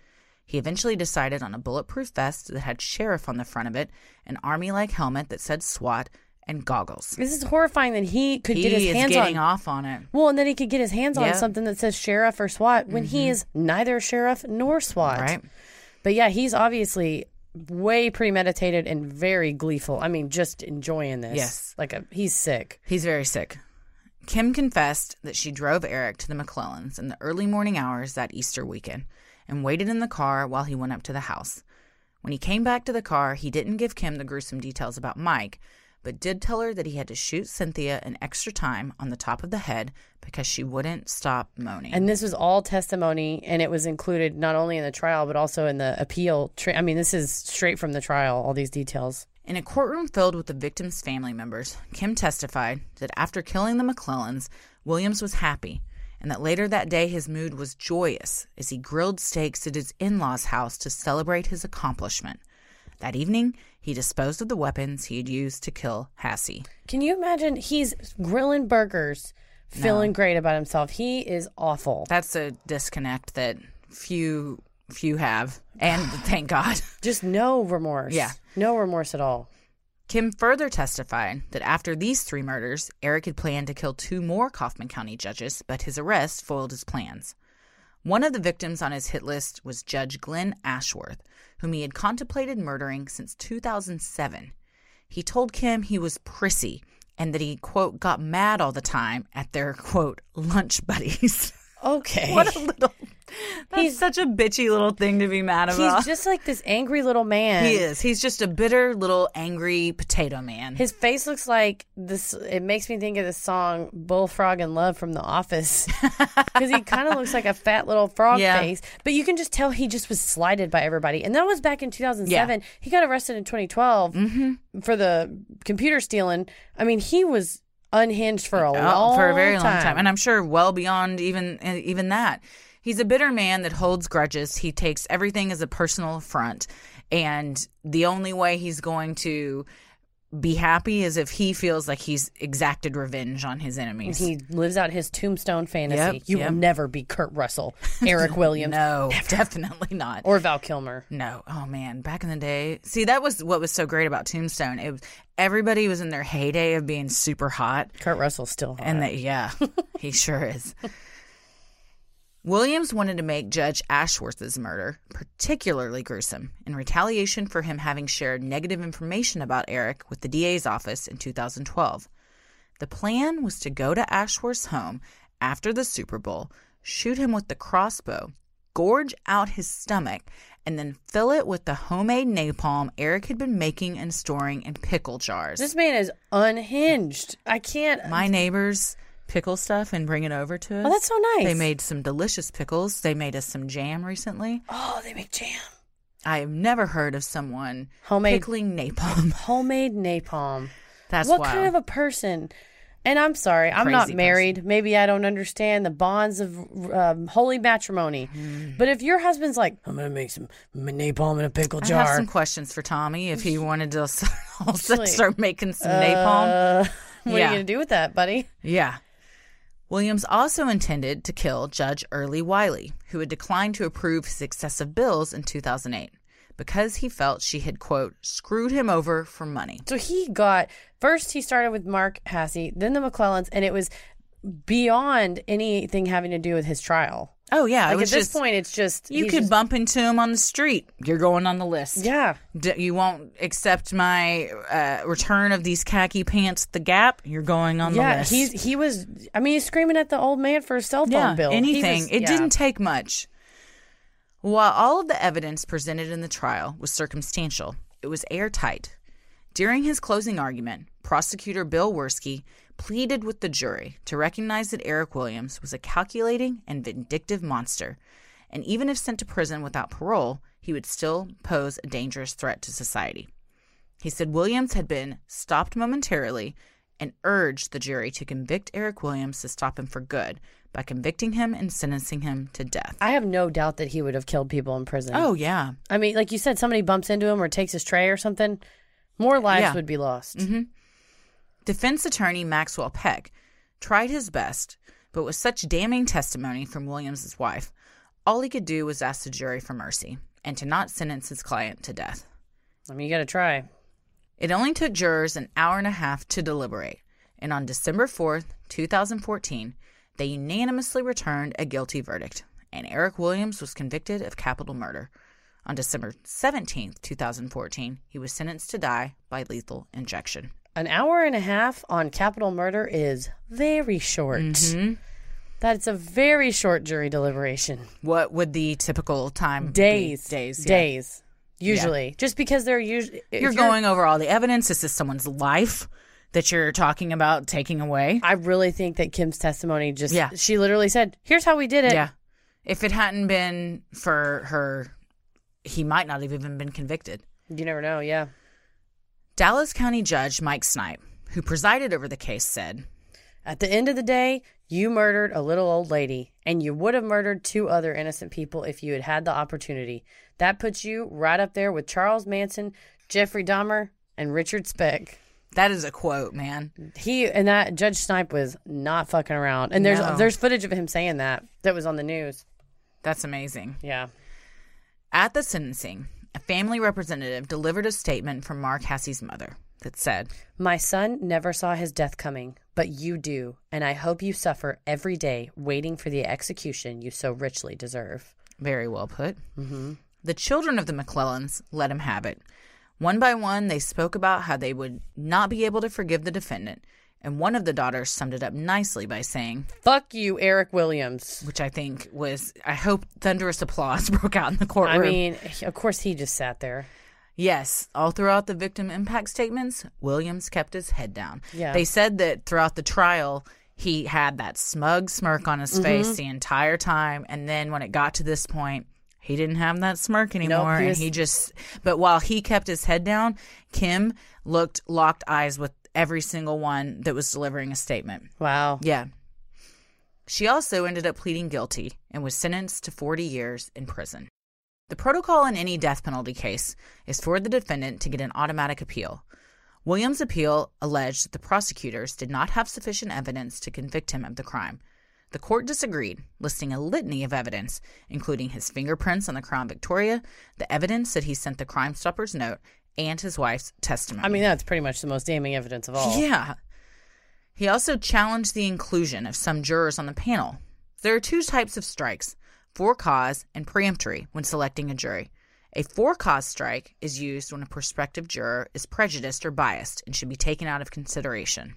He eventually decided on a bulletproof vest that had sheriff on the front of it, an army like helmet that said SWAT, and goggles.
This is horrifying that he could
He
get his
is
hands
getting
on.
off on it.
Well, and then he could get his hands on.
Mm-hmm.
something that says sheriff or SWAT when he is neither sheriff nor SWAT.
Right.
But yeah, he's obviously way premeditated and very gleeful. I mean, just enjoying this.
Yes.
like a he's sick.
He's very sick. Kim confessed that she drove Eric to the McLellands in the early morning hours that Easter weekend and waited in the car while he went up to the house. When he came back to the car, he didn't give Kim the gruesome details about Mike, but did tell her that he had to shoot Cynthia an extra time on the top of the head because she wouldn't stop moaning.
And this was all testimony, and it was included not only in the trial but also in the appeal. Tra- I mean, this is straight from the trial. All these details.
In a courtroom filled with the victims' family members, Kim testified that after killing the McLellands, Williams was happy, and that later that day his mood was joyous as he grilled steaks at his in law's house to celebrate his accomplishment. That evening, he disposed of the weapons he had used to kill Hasse.
Can you imagine? He's grilling burgers, feeling great about himself. He is awful.
That's a disconnect that few few have, and thank God.
Just no remorse.
Yeah.
no remorse at all.
Kim further testified that after these three murders, Eric had planned to kill two more Kaufman County judges, but his arrest foiled his plans. One of the victims on his hit list was Judge Glenn Ashworth, whom he had contemplated murdering since 2007. He told Kim he was prissy and that he, quote, got mad all the time at their, quote, lunch buddies.
Okay.
what a little. That's
He's-
such a bitchy little thing to be mad about.
He's just like this angry little man.
he is. He's just a bitter little angry potato man.
His face looks like this. It makes me think of the song "Bullfrog in Love" from The Office, because he kind of looks like a fat little frog
Yeah.
face. But you can just tell he just was slighted by everybody, and that was back in 2007. He got arrested in 2012
Mm-hmm.
for the computer stealing. I mean, he was unhinged for a
Oh,
long
for a very long time, and I'm sure well beyond even even that. He's a bitter man that holds grudges. He takes everything as a personal affront, and the only way he's going to be happy is if he feels like he's exacted revenge on his enemies.
he lives out his tombstone fantasy.
Yep,
you
yep.
will never be Kurt Russell, Eric Williams,
no, definitely not.
or Val Kilmer.
No. Oh man, back in the day. See, that was what was so great about Tombstone. It was everybody was in their heyday of being super hot.
Kurt Russell's still hot.
And that, yeah, he sure is. Williams wanted to make Judge Ashworth's murder particularly gruesome in retaliation for him having shared negative information about Eric with the DA's office in 2012. The plan was to go to Ashworth's home after the Super Bowl, shoot him with the crossbow, gorge out his stomach, and then fill it with the homemade napalm Eric had been making and storing in pickle jars.
This man is unhinged. I can't.
my neighbors pickle stuff and bring it over to us.
Oh, that's so nice.
They made some delicious pickles. They made us some jam recently.
Oh, they make jam.
I've never heard of someone
Homemade-
pickling napalm.
Homemade napalm.
That's
what
wild.
kind of a person? And I'm sorry, I'm not married. Maybe I don't understand the bonds of um, holy matrimony. But if your husband's like, I'm gonna make some napalm in a pickle jar.
I have some questions for Tommy if he wanted to also start making some napalm.
uh, what are you gonna do with that, buddy?
Yeah. Williams also intended to kill Judge Erleigh Wiley, who had declined to approve his excessive bills in 2008 because he felt she had, quote, screwed him over for money.
So he got first. He started with Mark Hasse, then the McLellands, and it was beyond anything having to do with his trial.
Oh, yeah.
Like at this
just,
point, it's just
you could
just-
bump into him on the street. You're going on the list.
yeah.
D- you won't accept my uh, return of these khaki pants the Gap. You're going on the
Yeah,
list.
he's he was. I mean, he's screaming at the old man for a cell phone
yeah,
bill.
Anything.
was-
it
yeah.
didn't take much. While all of the evidence presented in the trial was circumstantial, it was airtight. During his closing argument, prosecutor Bill Wirskye pleaded with the jury to recognize that Eric Williams was a calculating and vindictive monster, and even if sent to prison without parole, he would still pose a dangerous threat to society. He said Williams had been stopped momentarily and urged the jury to convict Eric Williams to stop him for good by convicting him and sentencing him to death.
I have no doubt that he would have killed people in prison.
Oh, yeah.
I mean, like you said, somebody bumps into him or takes his tray or something, more lives
Yeah.
would be lost. Mm-hmm.
Defense attorney Maxwell Peck tried his best, but with such damning testimony from Williams's wife, all he could do was ask the jury for mercy and to not sentence his client to death.
I mean, you got to try.
It only took jurors an hour and a half to deliberate, and on December 4th, 2014, they unanimously returned a guilty verdict, and Eric Williams was convicted of capital murder. On December 17th, 2014, he was sentenced to die by lethal injection.
An hour and a half on capital murder is very short. Mm-hmm. That's a very short jury deliberation.
What would the typical time be?
Days.
Days. yeah.
Days. Usually. Just because they're usually.
You're going over all the evidence. This is someone's life that you're talking about taking away.
I really think that Kim's testimony just.
Yeah.
She literally said, here's how we did it.
Yeah. If it hadn't been for her, he might not have even been convicted.
You never know. Yeah.
Dallas County Judge Mike Snipe, who presided over the case, said,
At the end of the day, you murdered a little old lady, and you would have murdered two other innocent people if you had had the opportunity. That puts you right up there with Charles Manson, Jeffrey Dahmer, and Richard Speck.
That is a quote, man.
He and that Judge Snipe was not fucking around. And there's
No.
there's footage of him saying that that was on the news.
That's amazing.
Yeah.
At the sentencing, a family representative delivered a statement from Mark Hasse's mother that said,
My son never saw his death coming, but you do, and I hope you suffer every day waiting for the execution you so richly deserve.
Very well put. Mm-hmm. The children of the McLellands let him have it. One by one, they spoke about how they would not be able to forgive the defendant, and one of the daughters summed it up nicely by saying,
Fuck you, Eric Williams.
which I think was, I hope thunderous applause broke out in the courtroom.
I mean, of course he just sat there.
Yes, all throughout the victim impact statements, Williams kept his head down.
Yeah.
They said that throughout the trial, he had that smug smirk on his
Mm-hmm.
face the entire time. And then when it got to this point, he didn't have that smirk anymore.
he
and he just, but while he kept his head down, Kim looked locked eyes with every single one that was delivering a statement.
Wow.
Yeah. She also ended up pleading guilty and was sentenced to 40 years in prison. The protocol in any death penalty case is for the defendant to get an automatic appeal. Williams' appeal alleged that the prosecutors did not have sufficient evidence to convict him of the crime. The court disagreed, listing a litany of evidence, including his fingerprints on the Crown Victoria, the evidence that he sent the Crime Stoppers note, and his wife's testimony.
I mean, that's pretty much the most damning evidence of all.
Yeah. He also challenged the inclusion of some jurors on the panel. There are two types of strikes for cause and preemptory when selecting a jury. A for cause strike is used when a prospective juror is prejudiced or biased and should be taken out of consideration.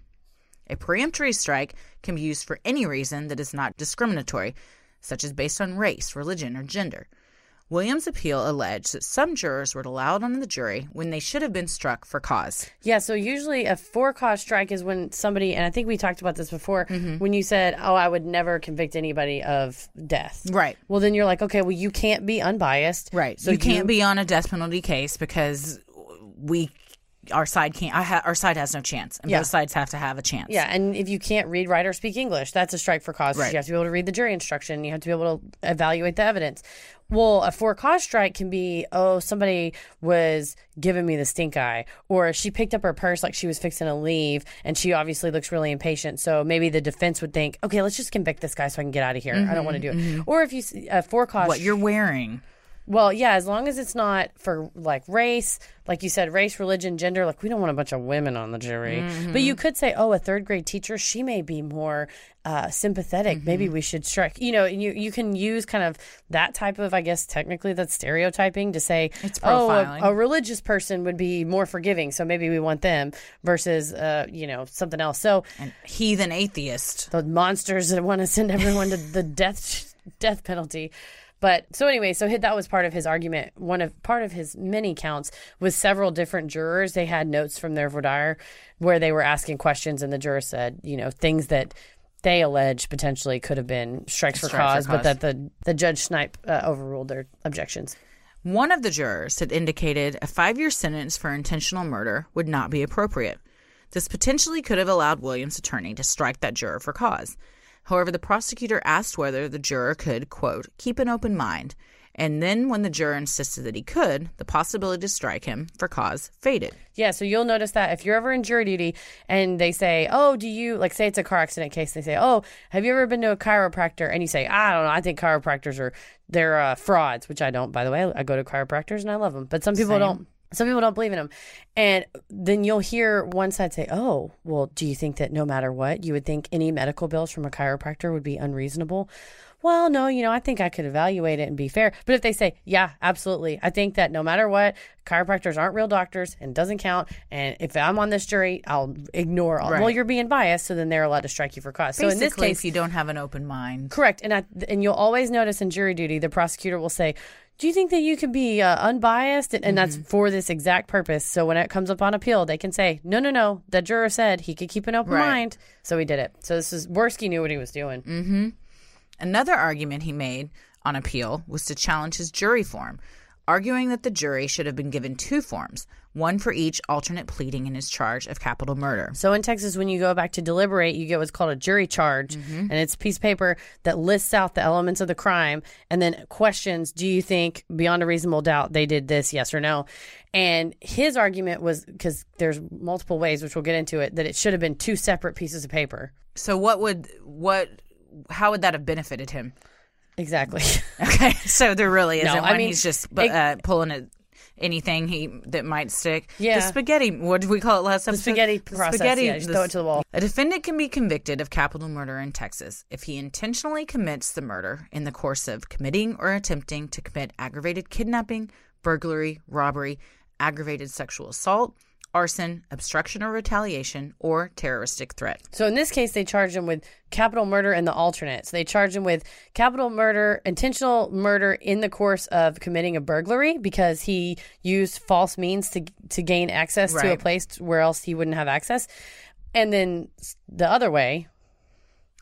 A preemptory strike can be used for any reason that is not discriminatory, such as based on race, religion, or gender. Williams' appeal alleged that some jurors were allowed on the jury when they should have been struck for cause.
Yeah, so usually a for cause strike is when somebody, and I think we talked about this before,
Mm-hmm.
when you said, "Oh, I would never convict anybody of death."
Right.
Well, then you're like, okay, well, you can't be unbiased,
Right.
So
So you can't be on a death penalty case because we our side can't I ha, our side has no chance and
Yeah.
both sides have to have a chance.
Yeah, and if you can't read, write, or speak English, that's a strike for cause.
Right.
You have to be able to read the jury instruction. You have to be able to evaluate the evidence. Well, a for cause strike can be, oh, somebody was giving me the stink eye, or she picked up her purse like she was fixing to leave, and she obviously looks really impatient. So maybe the defense would think, okay, let's just convict this guy so I can get out of here. I don't want to mm-hmm, do it. Mm-hmm. Or if you see a for cause
What you're wearing.
Well, yeah, as long as it's not for like race, like you said, race, religion, gender. Like we don't want a bunch of women on the jury. But you could say, oh, a third grade teacher, she may be more uh, sympathetic. Maybe we should strike. You know, you you can use kind of that type of, I guess, technically that's stereotyping to say,
It's
oh, a, a religious person would be more forgiving, so maybe we want them versus, uh, you know, something else. So
heathen atheist.
the monsters that want to send everyone to the death death penalty. But so anyway, so that was part of his argument. One of part of his many counts was several different jurors. They had notes from their voir dire where they were asking questions, and the juror said, you know, things that they allege potentially could have been strikes for
Strike for
cause, but that the the judge Snipe uh, overruled their objections.
One of the jurors had indicated a five year sentence for intentional murder would not be appropriate. This potentially could have allowed Williams' attorney to strike that juror for cause. However, the prosecutor asked whether the juror could, quote, keep an open mind. And then, when the juror insisted that he could, the possibility to strike him for cause faded.
Yeah, so you'll notice that if you're ever in jury duty and they say, "Oh, do you like say it's a car accident case?" They say, "Oh, have you ever been to a chiropractor?" And you say, "I don't know. I think chiropractors are they're uh, frauds," which I don't. By the way, I go to chiropractors and I love them, but some people
Same.
don't. Some people don't believe in them, and then you'll hear one side say, "Oh, well, do you think that no matter what, you would think any medical bills from a chiropractor would be unreasonable?" well, no, you know, I think I could evaluate it and be fair. But if they say, yeah, absolutely, I think that no matter what, chiropractors aren't real doctors and doesn't count. And if I'm on this jury, I'll ignore all. Well, you're being biased, so then they're allowed to strike you for cause. So in this case,
if you don't have an open mind,
Correct. And I, and you'll always notice in jury duty, the prosecutor will say, "Do you think that you can be uh, unbiased?" And, and that's
Mm-hmm.
for this exact purpose. So when it comes up on appeal, they can say, "No, no, no. The juror said he could keep an open
Right.
mind, so he did it." So this is Wirskye knew what he was doing.
Mm. Another argument he made on appeal was to challenge his jury form, arguing that the jury should have been given two forms, one for each alternate pleading in his charge of capital murder.
So in Texas, when you go back to deliberate, you get what's called a jury charge,
Mm-hmm.
and it's a piece of paper that lists out the elements of the crime and then questions: Do you think, beyond a reasonable doubt, they did this? Yes or no? And his argument was because there's multiple ways, which we'll get into it, that it should have been two separate pieces of paper.
So what would what how would that have benefited him?
Exactly.
Okay, so there really isn't
No, I
one.
mean,
He's just bu-
it-
uh, pulling a, anything he that might stick.
Yeah.
the spaghetti. What did we call it last episode?
spaghetti process, yeah, just throw it to the wall.
A defendant can be convicted of capital murder in Texas if he intentionally commits the murder in the course of committing or attempting to commit aggravated kidnapping, burglary, robbery, aggravated sexual assault, arson, obstruction or retaliation, or terroristic threat.
So in this case, they charged him with capital murder and the alternate. So they charged him with capital murder, intentional murder in the course of committing a burglary because he used false means to to gain access to a place where else he wouldn't have access. And then the other way,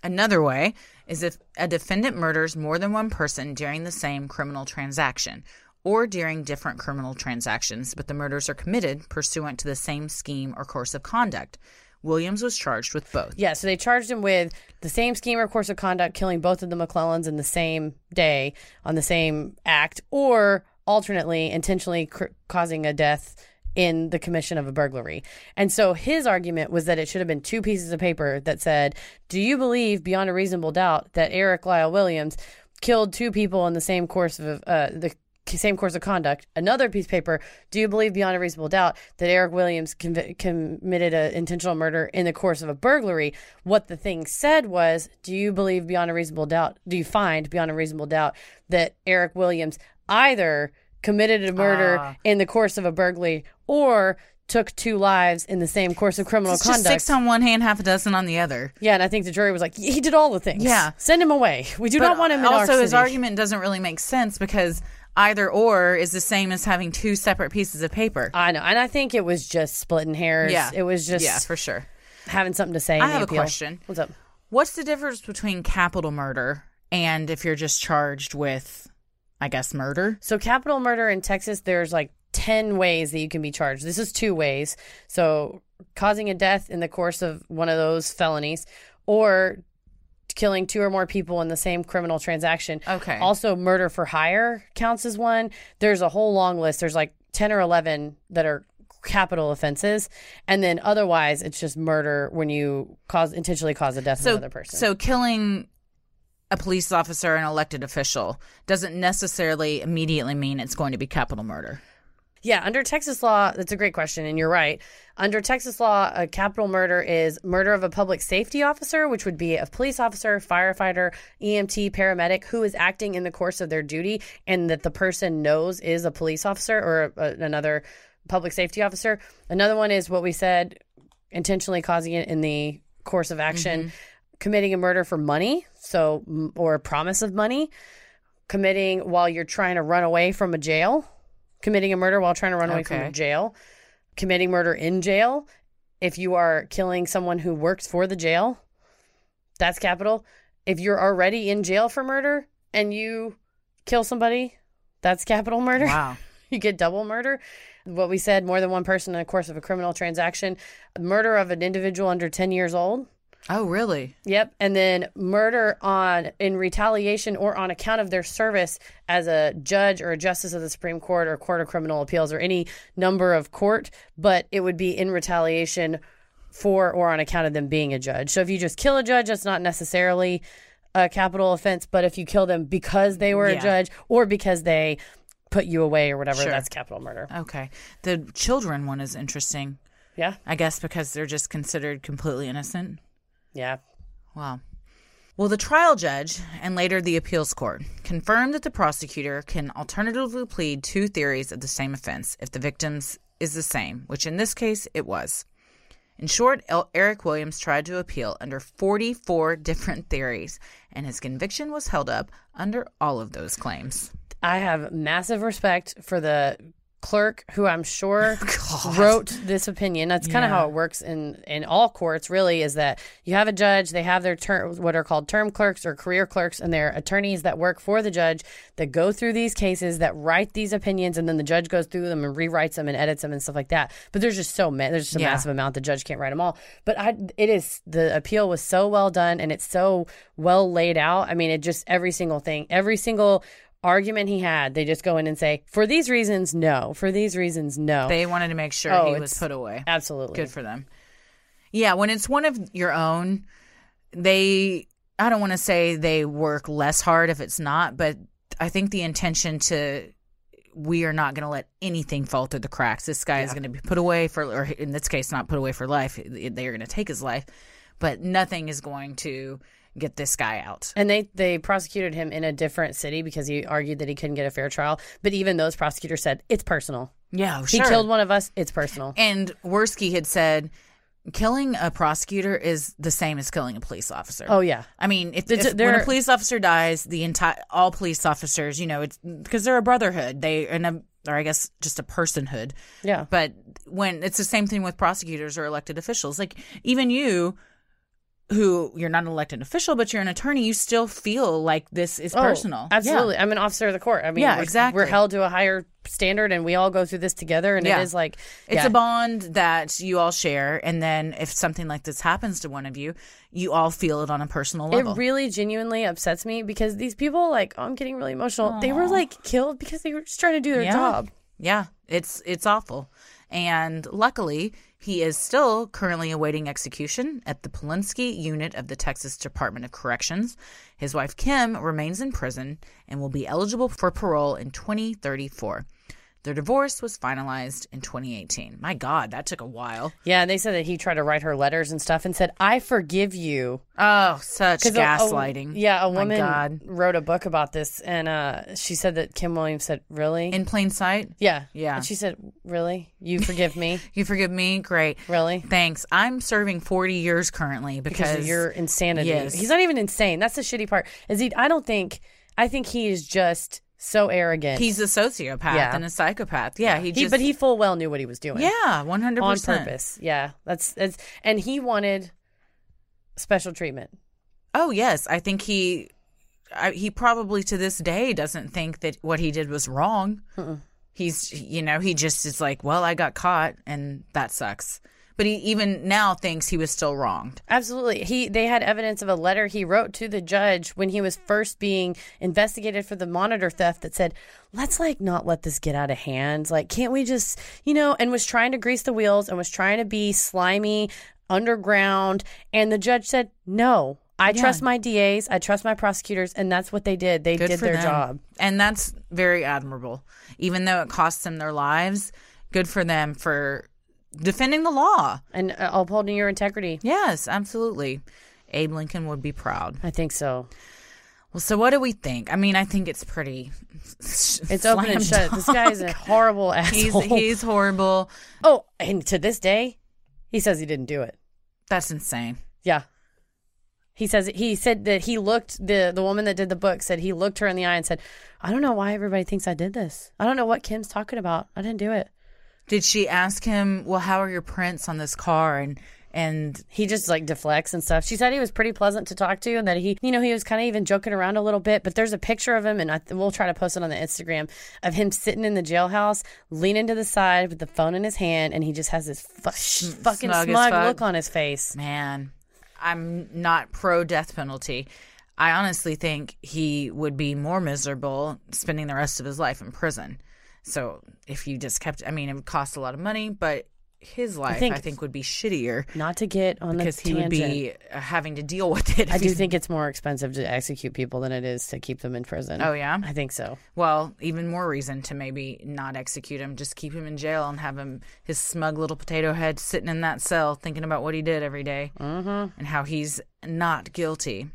Another way is if a defendant murders more than one person during the same criminal transaction or during different criminal transactions, but the murders are committed pursuant to the same scheme or course of conduct. Williams was charged with both.
yeah. So they charged him with the same scheme or course of conduct, killing both of the McLellands in the same day on the same act, or alternately intentionally cr- causing a death in the commission of a burglary. And so his argument was that it should have been two pieces of paper that said, "Do you believe beyond a reasonable doubt that Eric Lyle Williams killed two people in the same course of uh, the same course of conduct?" Another piece of paper, "Do you believe beyond a reasonable doubt that Eric Williams conv- committed an intentional murder in the course of a burglary?" What the thing said was, "Do you believe beyond a reasonable doubt? Do you find beyond a reasonable doubt that Eric Williams either committed a murder
Ah.
in the course of a burglary or took two lives in the same course of criminal conduct.
six on one hand, half a dozen on the other.
yeah, and I think the jury was like, he did all the things.
Yeah.
send him away. We do not want him in our
also, his argument doesn't really make sense because either or is the same as having two separate pieces of paper.
I know, and I think it was just splitting hairs.
Yeah.
it was just
yeah, for sure.
having something to say.
I have a question.
What's up?
What's the difference between capital murder and if you're just charged with, I guess, murder?
So capital murder in Texas, there's like 10 ways that you can be charged. This is two ways. So causing a death in the course of one of those felonies or killing two or more people in the same criminal transaction.
Okay.
Also murder for hire counts as one. There's a whole long list. There's like 10 or 11 that are capital offenses and then otherwise it's just murder when you cause intentionally cause the death
so,
of another person.
so killing a police officer, an elected official, doesn't necessarily immediately mean it's going to be capital murder.
Yeah, under Texas law, that's a great question, and you're right. Under Texas law, a capital murder is murder of a public safety officer, which would be a police officer, firefighter, EMT, paramedic who is acting in the course of their duty and that the person knows is a police officer or a, another public safety officer. Another one is what we said intentionally causing it in the course of action, mm-hmm. committing a murder for money, so or a promise of money, committing while you're trying to run away from a jail committing a murder while trying to run away from
Okay.
a jail, committing murder in jail. If you are killing someone who works for the jail, that's capital. If you're already in jail for murder and you kill somebody, that's capital murder.
Wow.
you get double murder. What we said, more than one person in the course of a criminal transaction, murder of an individual under 10 years old.
Oh, really?
Yep, and then murder on in retaliation or on account of their service as a judge or a justice of the Supreme Court or Court of Criminal Appeals or any number of court, but it would be in retaliation for or on account of them being a judge. So if you just kill a judge, that's not necessarily a capital offense, but if you kill them because they were
Yeah.
a judge or because they put you away or whatever,
Sure.
that's capital murder.
Okay. The children one is interesting.
Yeah.
I guess because they're just considered completely innocent.
Yeah.
Wow. Well, the trial judge and later the appeals court confirmed that the prosecutor can alternatively plead two theories of the same offense if the victim's is the same, which in this case it was. In short, El- Eric Williams tried to appeal under 44 different theories, and his conviction was held up under all of those claims.
I have massive respect for the clerk who I'm sure
God.
wrote this opinion. That's kind of how it works in in all courts. Really, is that you have a judge, they have their term, what are called term clerks or career clerks, and they're attorneys that work for the judge that go through these cases, that write these opinions, and then the judge goes through them and rewrites them and edits them and stuff like that. But there's just so many. There's just a
Yeah.
massive amount. The judge can't write them all. But I, it is the appeal was so well done and it's so well laid out. I mean, it just every single thing, every single argument he had, they just go in and say, for these reasons, no. For these reasons, no.
They wanted to make sure
Oh,
he was put away.
Absolutely.
Good for them. Yeah, when it's one of your own, they I don't want to say they work less hard if it's not, but I think the intention to we are not going to let anything fall through the cracks. This guy is going to be put away for, or in this case, not put away for life. They are going to take his life, but nothing is going to get this guy out.
And they they prosecuted him in a different city because he argued that he couldn't get a fair trial. But even those prosecutors said it's personal.
Yeah,
oh,
sure.
He killed one of us. It's personal.
And Wirskye had said, killing a prosecutor is the same as killing a police officer.
Oh yeah.
I mean, if, if when a police officer dies, the entire all police officers, you know, it's because they're a brotherhood. They and a or I guess just a personhood.
Yeah.
But when it's the same thing with prosecutors or elected officials, like even you, who you're not an elected official, but you're an attorney, you still feel like this is
Oh,
personal.
Absolutely. I'm an officer of the court. I mean,
Yeah,
we're,
exactly.
We're held to a higher standard and we all go through this together. And
Yeah.
it is like,
It's
yeah.
a bond that you all share, and then if something like this happens to one of you, you all feel it on a personal level.
It really genuinely upsets me because these people, like, oh, I'm getting really emotional. They were like killed because they were just trying to do their
Yeah.
job.
Yeah, it's it's awful. And luckily, he is still currently awaiting execution at the Polunsky unit of the Texas Department of Corrections. His wife Kim remains in prison and will be eligible for parole in 2034. Their divorce was finalized in 2018. My God, that took a while.
Yeah, and they said that he tried to write her letters and stuff and said, "I forgive you."
Oh, such
'Cause a- a-
gaslighting.
yeah, a
My
woman
God.
wrote a book about this, and uh, she said that Kim Williams said, "Really?"
In plain sight.
yeah,
Yeah.
And she said, "Really? You forgive me?
You forgive me? Great.
really?"
Thanks. I'm serving 40 years currently because,
Because of your insanity.
Yes.
He's not even insane. That's the shitty part. Is he? I don't think. I think he is just so arrogant.
he's a sociopath
Yeah.
and a psychopath. Yeah, he
he,
just
but he full well knew what he was doing.
Yeah, one hundred
on purpose. Yeah, that's that's, and he wanted special treatment.
Oh yes, I think he, I, he probably to this day doesn't think that what he did was wrong. He's, you know, he just is like, well, I got caught, and that sucks. But he even now thinks he was still wronged.
Absolutely. He they had evidence of a letter he wrote to the judge when he was first being investigated for the monitor theft that said, "Let's like not let this get out of hand. Like can't we just, you know, and was trying to grease the wheels and was trying to be slimy underground and the judge said, "No. I trust my DAs, I trust my prosecutors, and that's what they did. They
Good
did their
them.
job."
and that's very admirable. Even though it costs them their lives, good for them for defending the law.
And uh, upholding your integrity.
Yes, absolutely. Abe Lincoln would be proud.
I think so.
Well, so what do we think? I mean, I think it's pretty.
It's open and shut. This guy is a horrible
He's
asshole.
he's horrible.
oh, and to this day, he says he didn't do it.
That's insane.
Yeah. He says he said that he looked the the woman that did the book said he looked her in the eye and said, "I don't know why everybody thinks I did this. I don't know what Kim's talking about. I didn't do it."
Did she ask him, "Well, how are your prints on this car?" and and
He just like deflects and stuff. She said he was pretty pleasant to talk to and that he, you know, he was kind of even joking around a little bit. But there's a picture of him, and I, we'll try to post it on the Instagram of him sitting in the jailhouse, leaning to the side with the phone in his hand, and he just has this fu- fucking
smug fuck.
look on his face.
man, I'm not pro death penalty. I honestly think he would be more miserable spending the rest of his life in prison. So if you just kept, I mean, it would cost a lot of money, but his life, I think,
think-
would be shittier
Not to get on
because he would be uh, having to deal with it.
I do think it's more expensive to execute people than it is to keep them in prison.
Oh yeah.
I think so.
Well, even more reason to maybe not execute him. Just keep him in jail and have him his smug little potato head sitting in that cell thinking about what he did every day
Mm-hmm.
and how he's not guilty.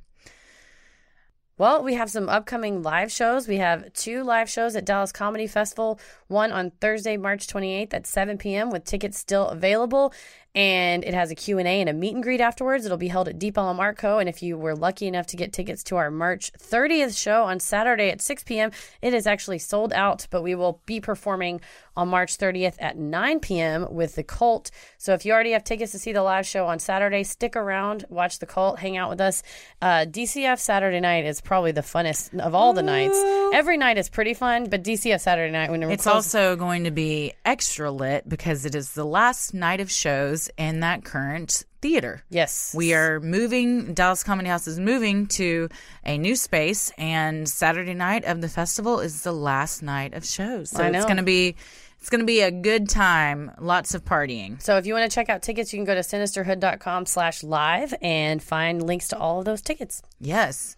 Well, we have some upcoming live shows. We have two live shows at Dallas Comedy Festival, one on Thursday, March 28th at 7 p.m. with tickets still available and it has a q&a and a meet and greet afterwards. It'll be held at deep Ellum Art Co and if you were lucky enough to get tickets to our march 30th show on saturday at 6 p.m it is actually sold out but we will be performing on march 30th at 9 p.m with the cult. So if you already have tickets to see the live show on saturday stick around watch the cult hang out with us. Uh, dcf saturday night is probably the funnest of all the nights. Every night is pretty fun but dcf saturday night when
it's also going to be extra lit because it is the last night of shows in that current theater.
Yes.
We are moving, Dallas Comedy House is moving to a new space, and Saturday night of the festival is the last night of shows. So it's going to be. It's going to be a good time. Lots of partying.
So if you want to check out tickets, you can go to sinisterhood.com slash live and find links to all of those tickets.
Yes.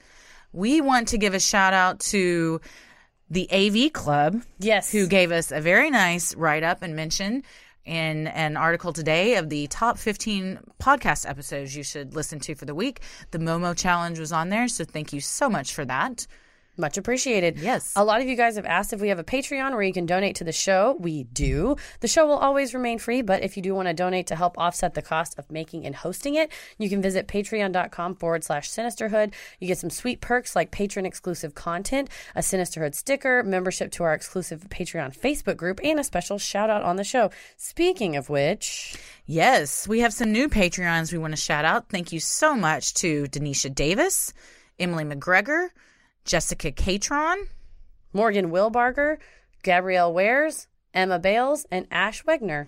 We want to give a shout out to the AV Club.
Yes.
Who gave us a very nice write up and mention in an article today of the top 15 podcast episodes you should listen to for the week. The Momo Challenge was on there, so thank you so much for that.
Much appreciated.
Yes.
A lot of you guys have asked if we have a Patreon where you can donate to the show. We do. The show will always remain free, but if you do want to donate to help offset the cost of making and hosting it, you can visit patreon.com forward slash sinisterhood. You get some sweet perks like patron exclusive content, a Sinisterhood sticker, membership to our exclusive Patreon Facebook group, and a special shout out on the show. Speaking of which.
Yes, we have some new Patreons we want to shout out. Thank you so much to Denisha Davis, Emily McGregor, Jessica Catron,
Morgan Wilbarger, Gabrielle Wares, Emma Bales, and Ash Wegner.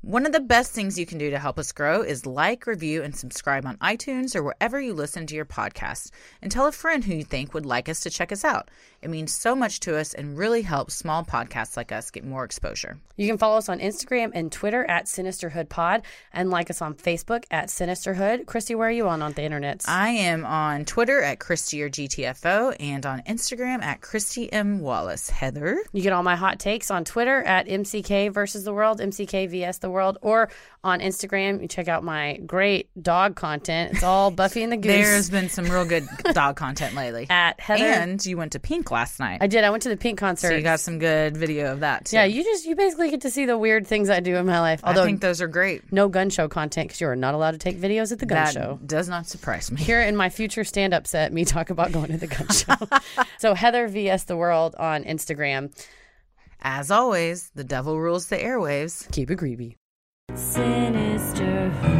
One of the best things you can do to help us grow is like, review, and subscribe on iTunes or wherever you listen to your podcast. And tell a friend who you think would like us to check us out. It means so much to us and really helps small podcasts like us get more exposure.
You can follow us on Instagram and Twitter at SinisterhoodPod and like us on Facebook at Sinisterhood. Christy, where are you on on the internet?
I am on Twitter at Christy or GTFO and on Instagram at Christy M. Wallace. Heather?
You get all my hot takes on Twitter at MCK versus the world, MCK vs the world, or on Instagram. You check out my great dog content. It's all Buffy and the Goose.
There's been some real good dog content lately.
At Heather.
And you went to Pink last night.
I did. I went to the Pink concert.
So you got some good video of that too.
Yeah, you just you basically get to see the weird things I do in my life. Although
I think those are great.
No gun show content because you are not allowed to take videos at the gun
that
show.
Does not surprise me.
Here in my future stand-up set, me talk about going to the gun show. so Heather vs the world on Instagram.
As always, the devil rules the airwaves.
Keep it creepy.
Sinister.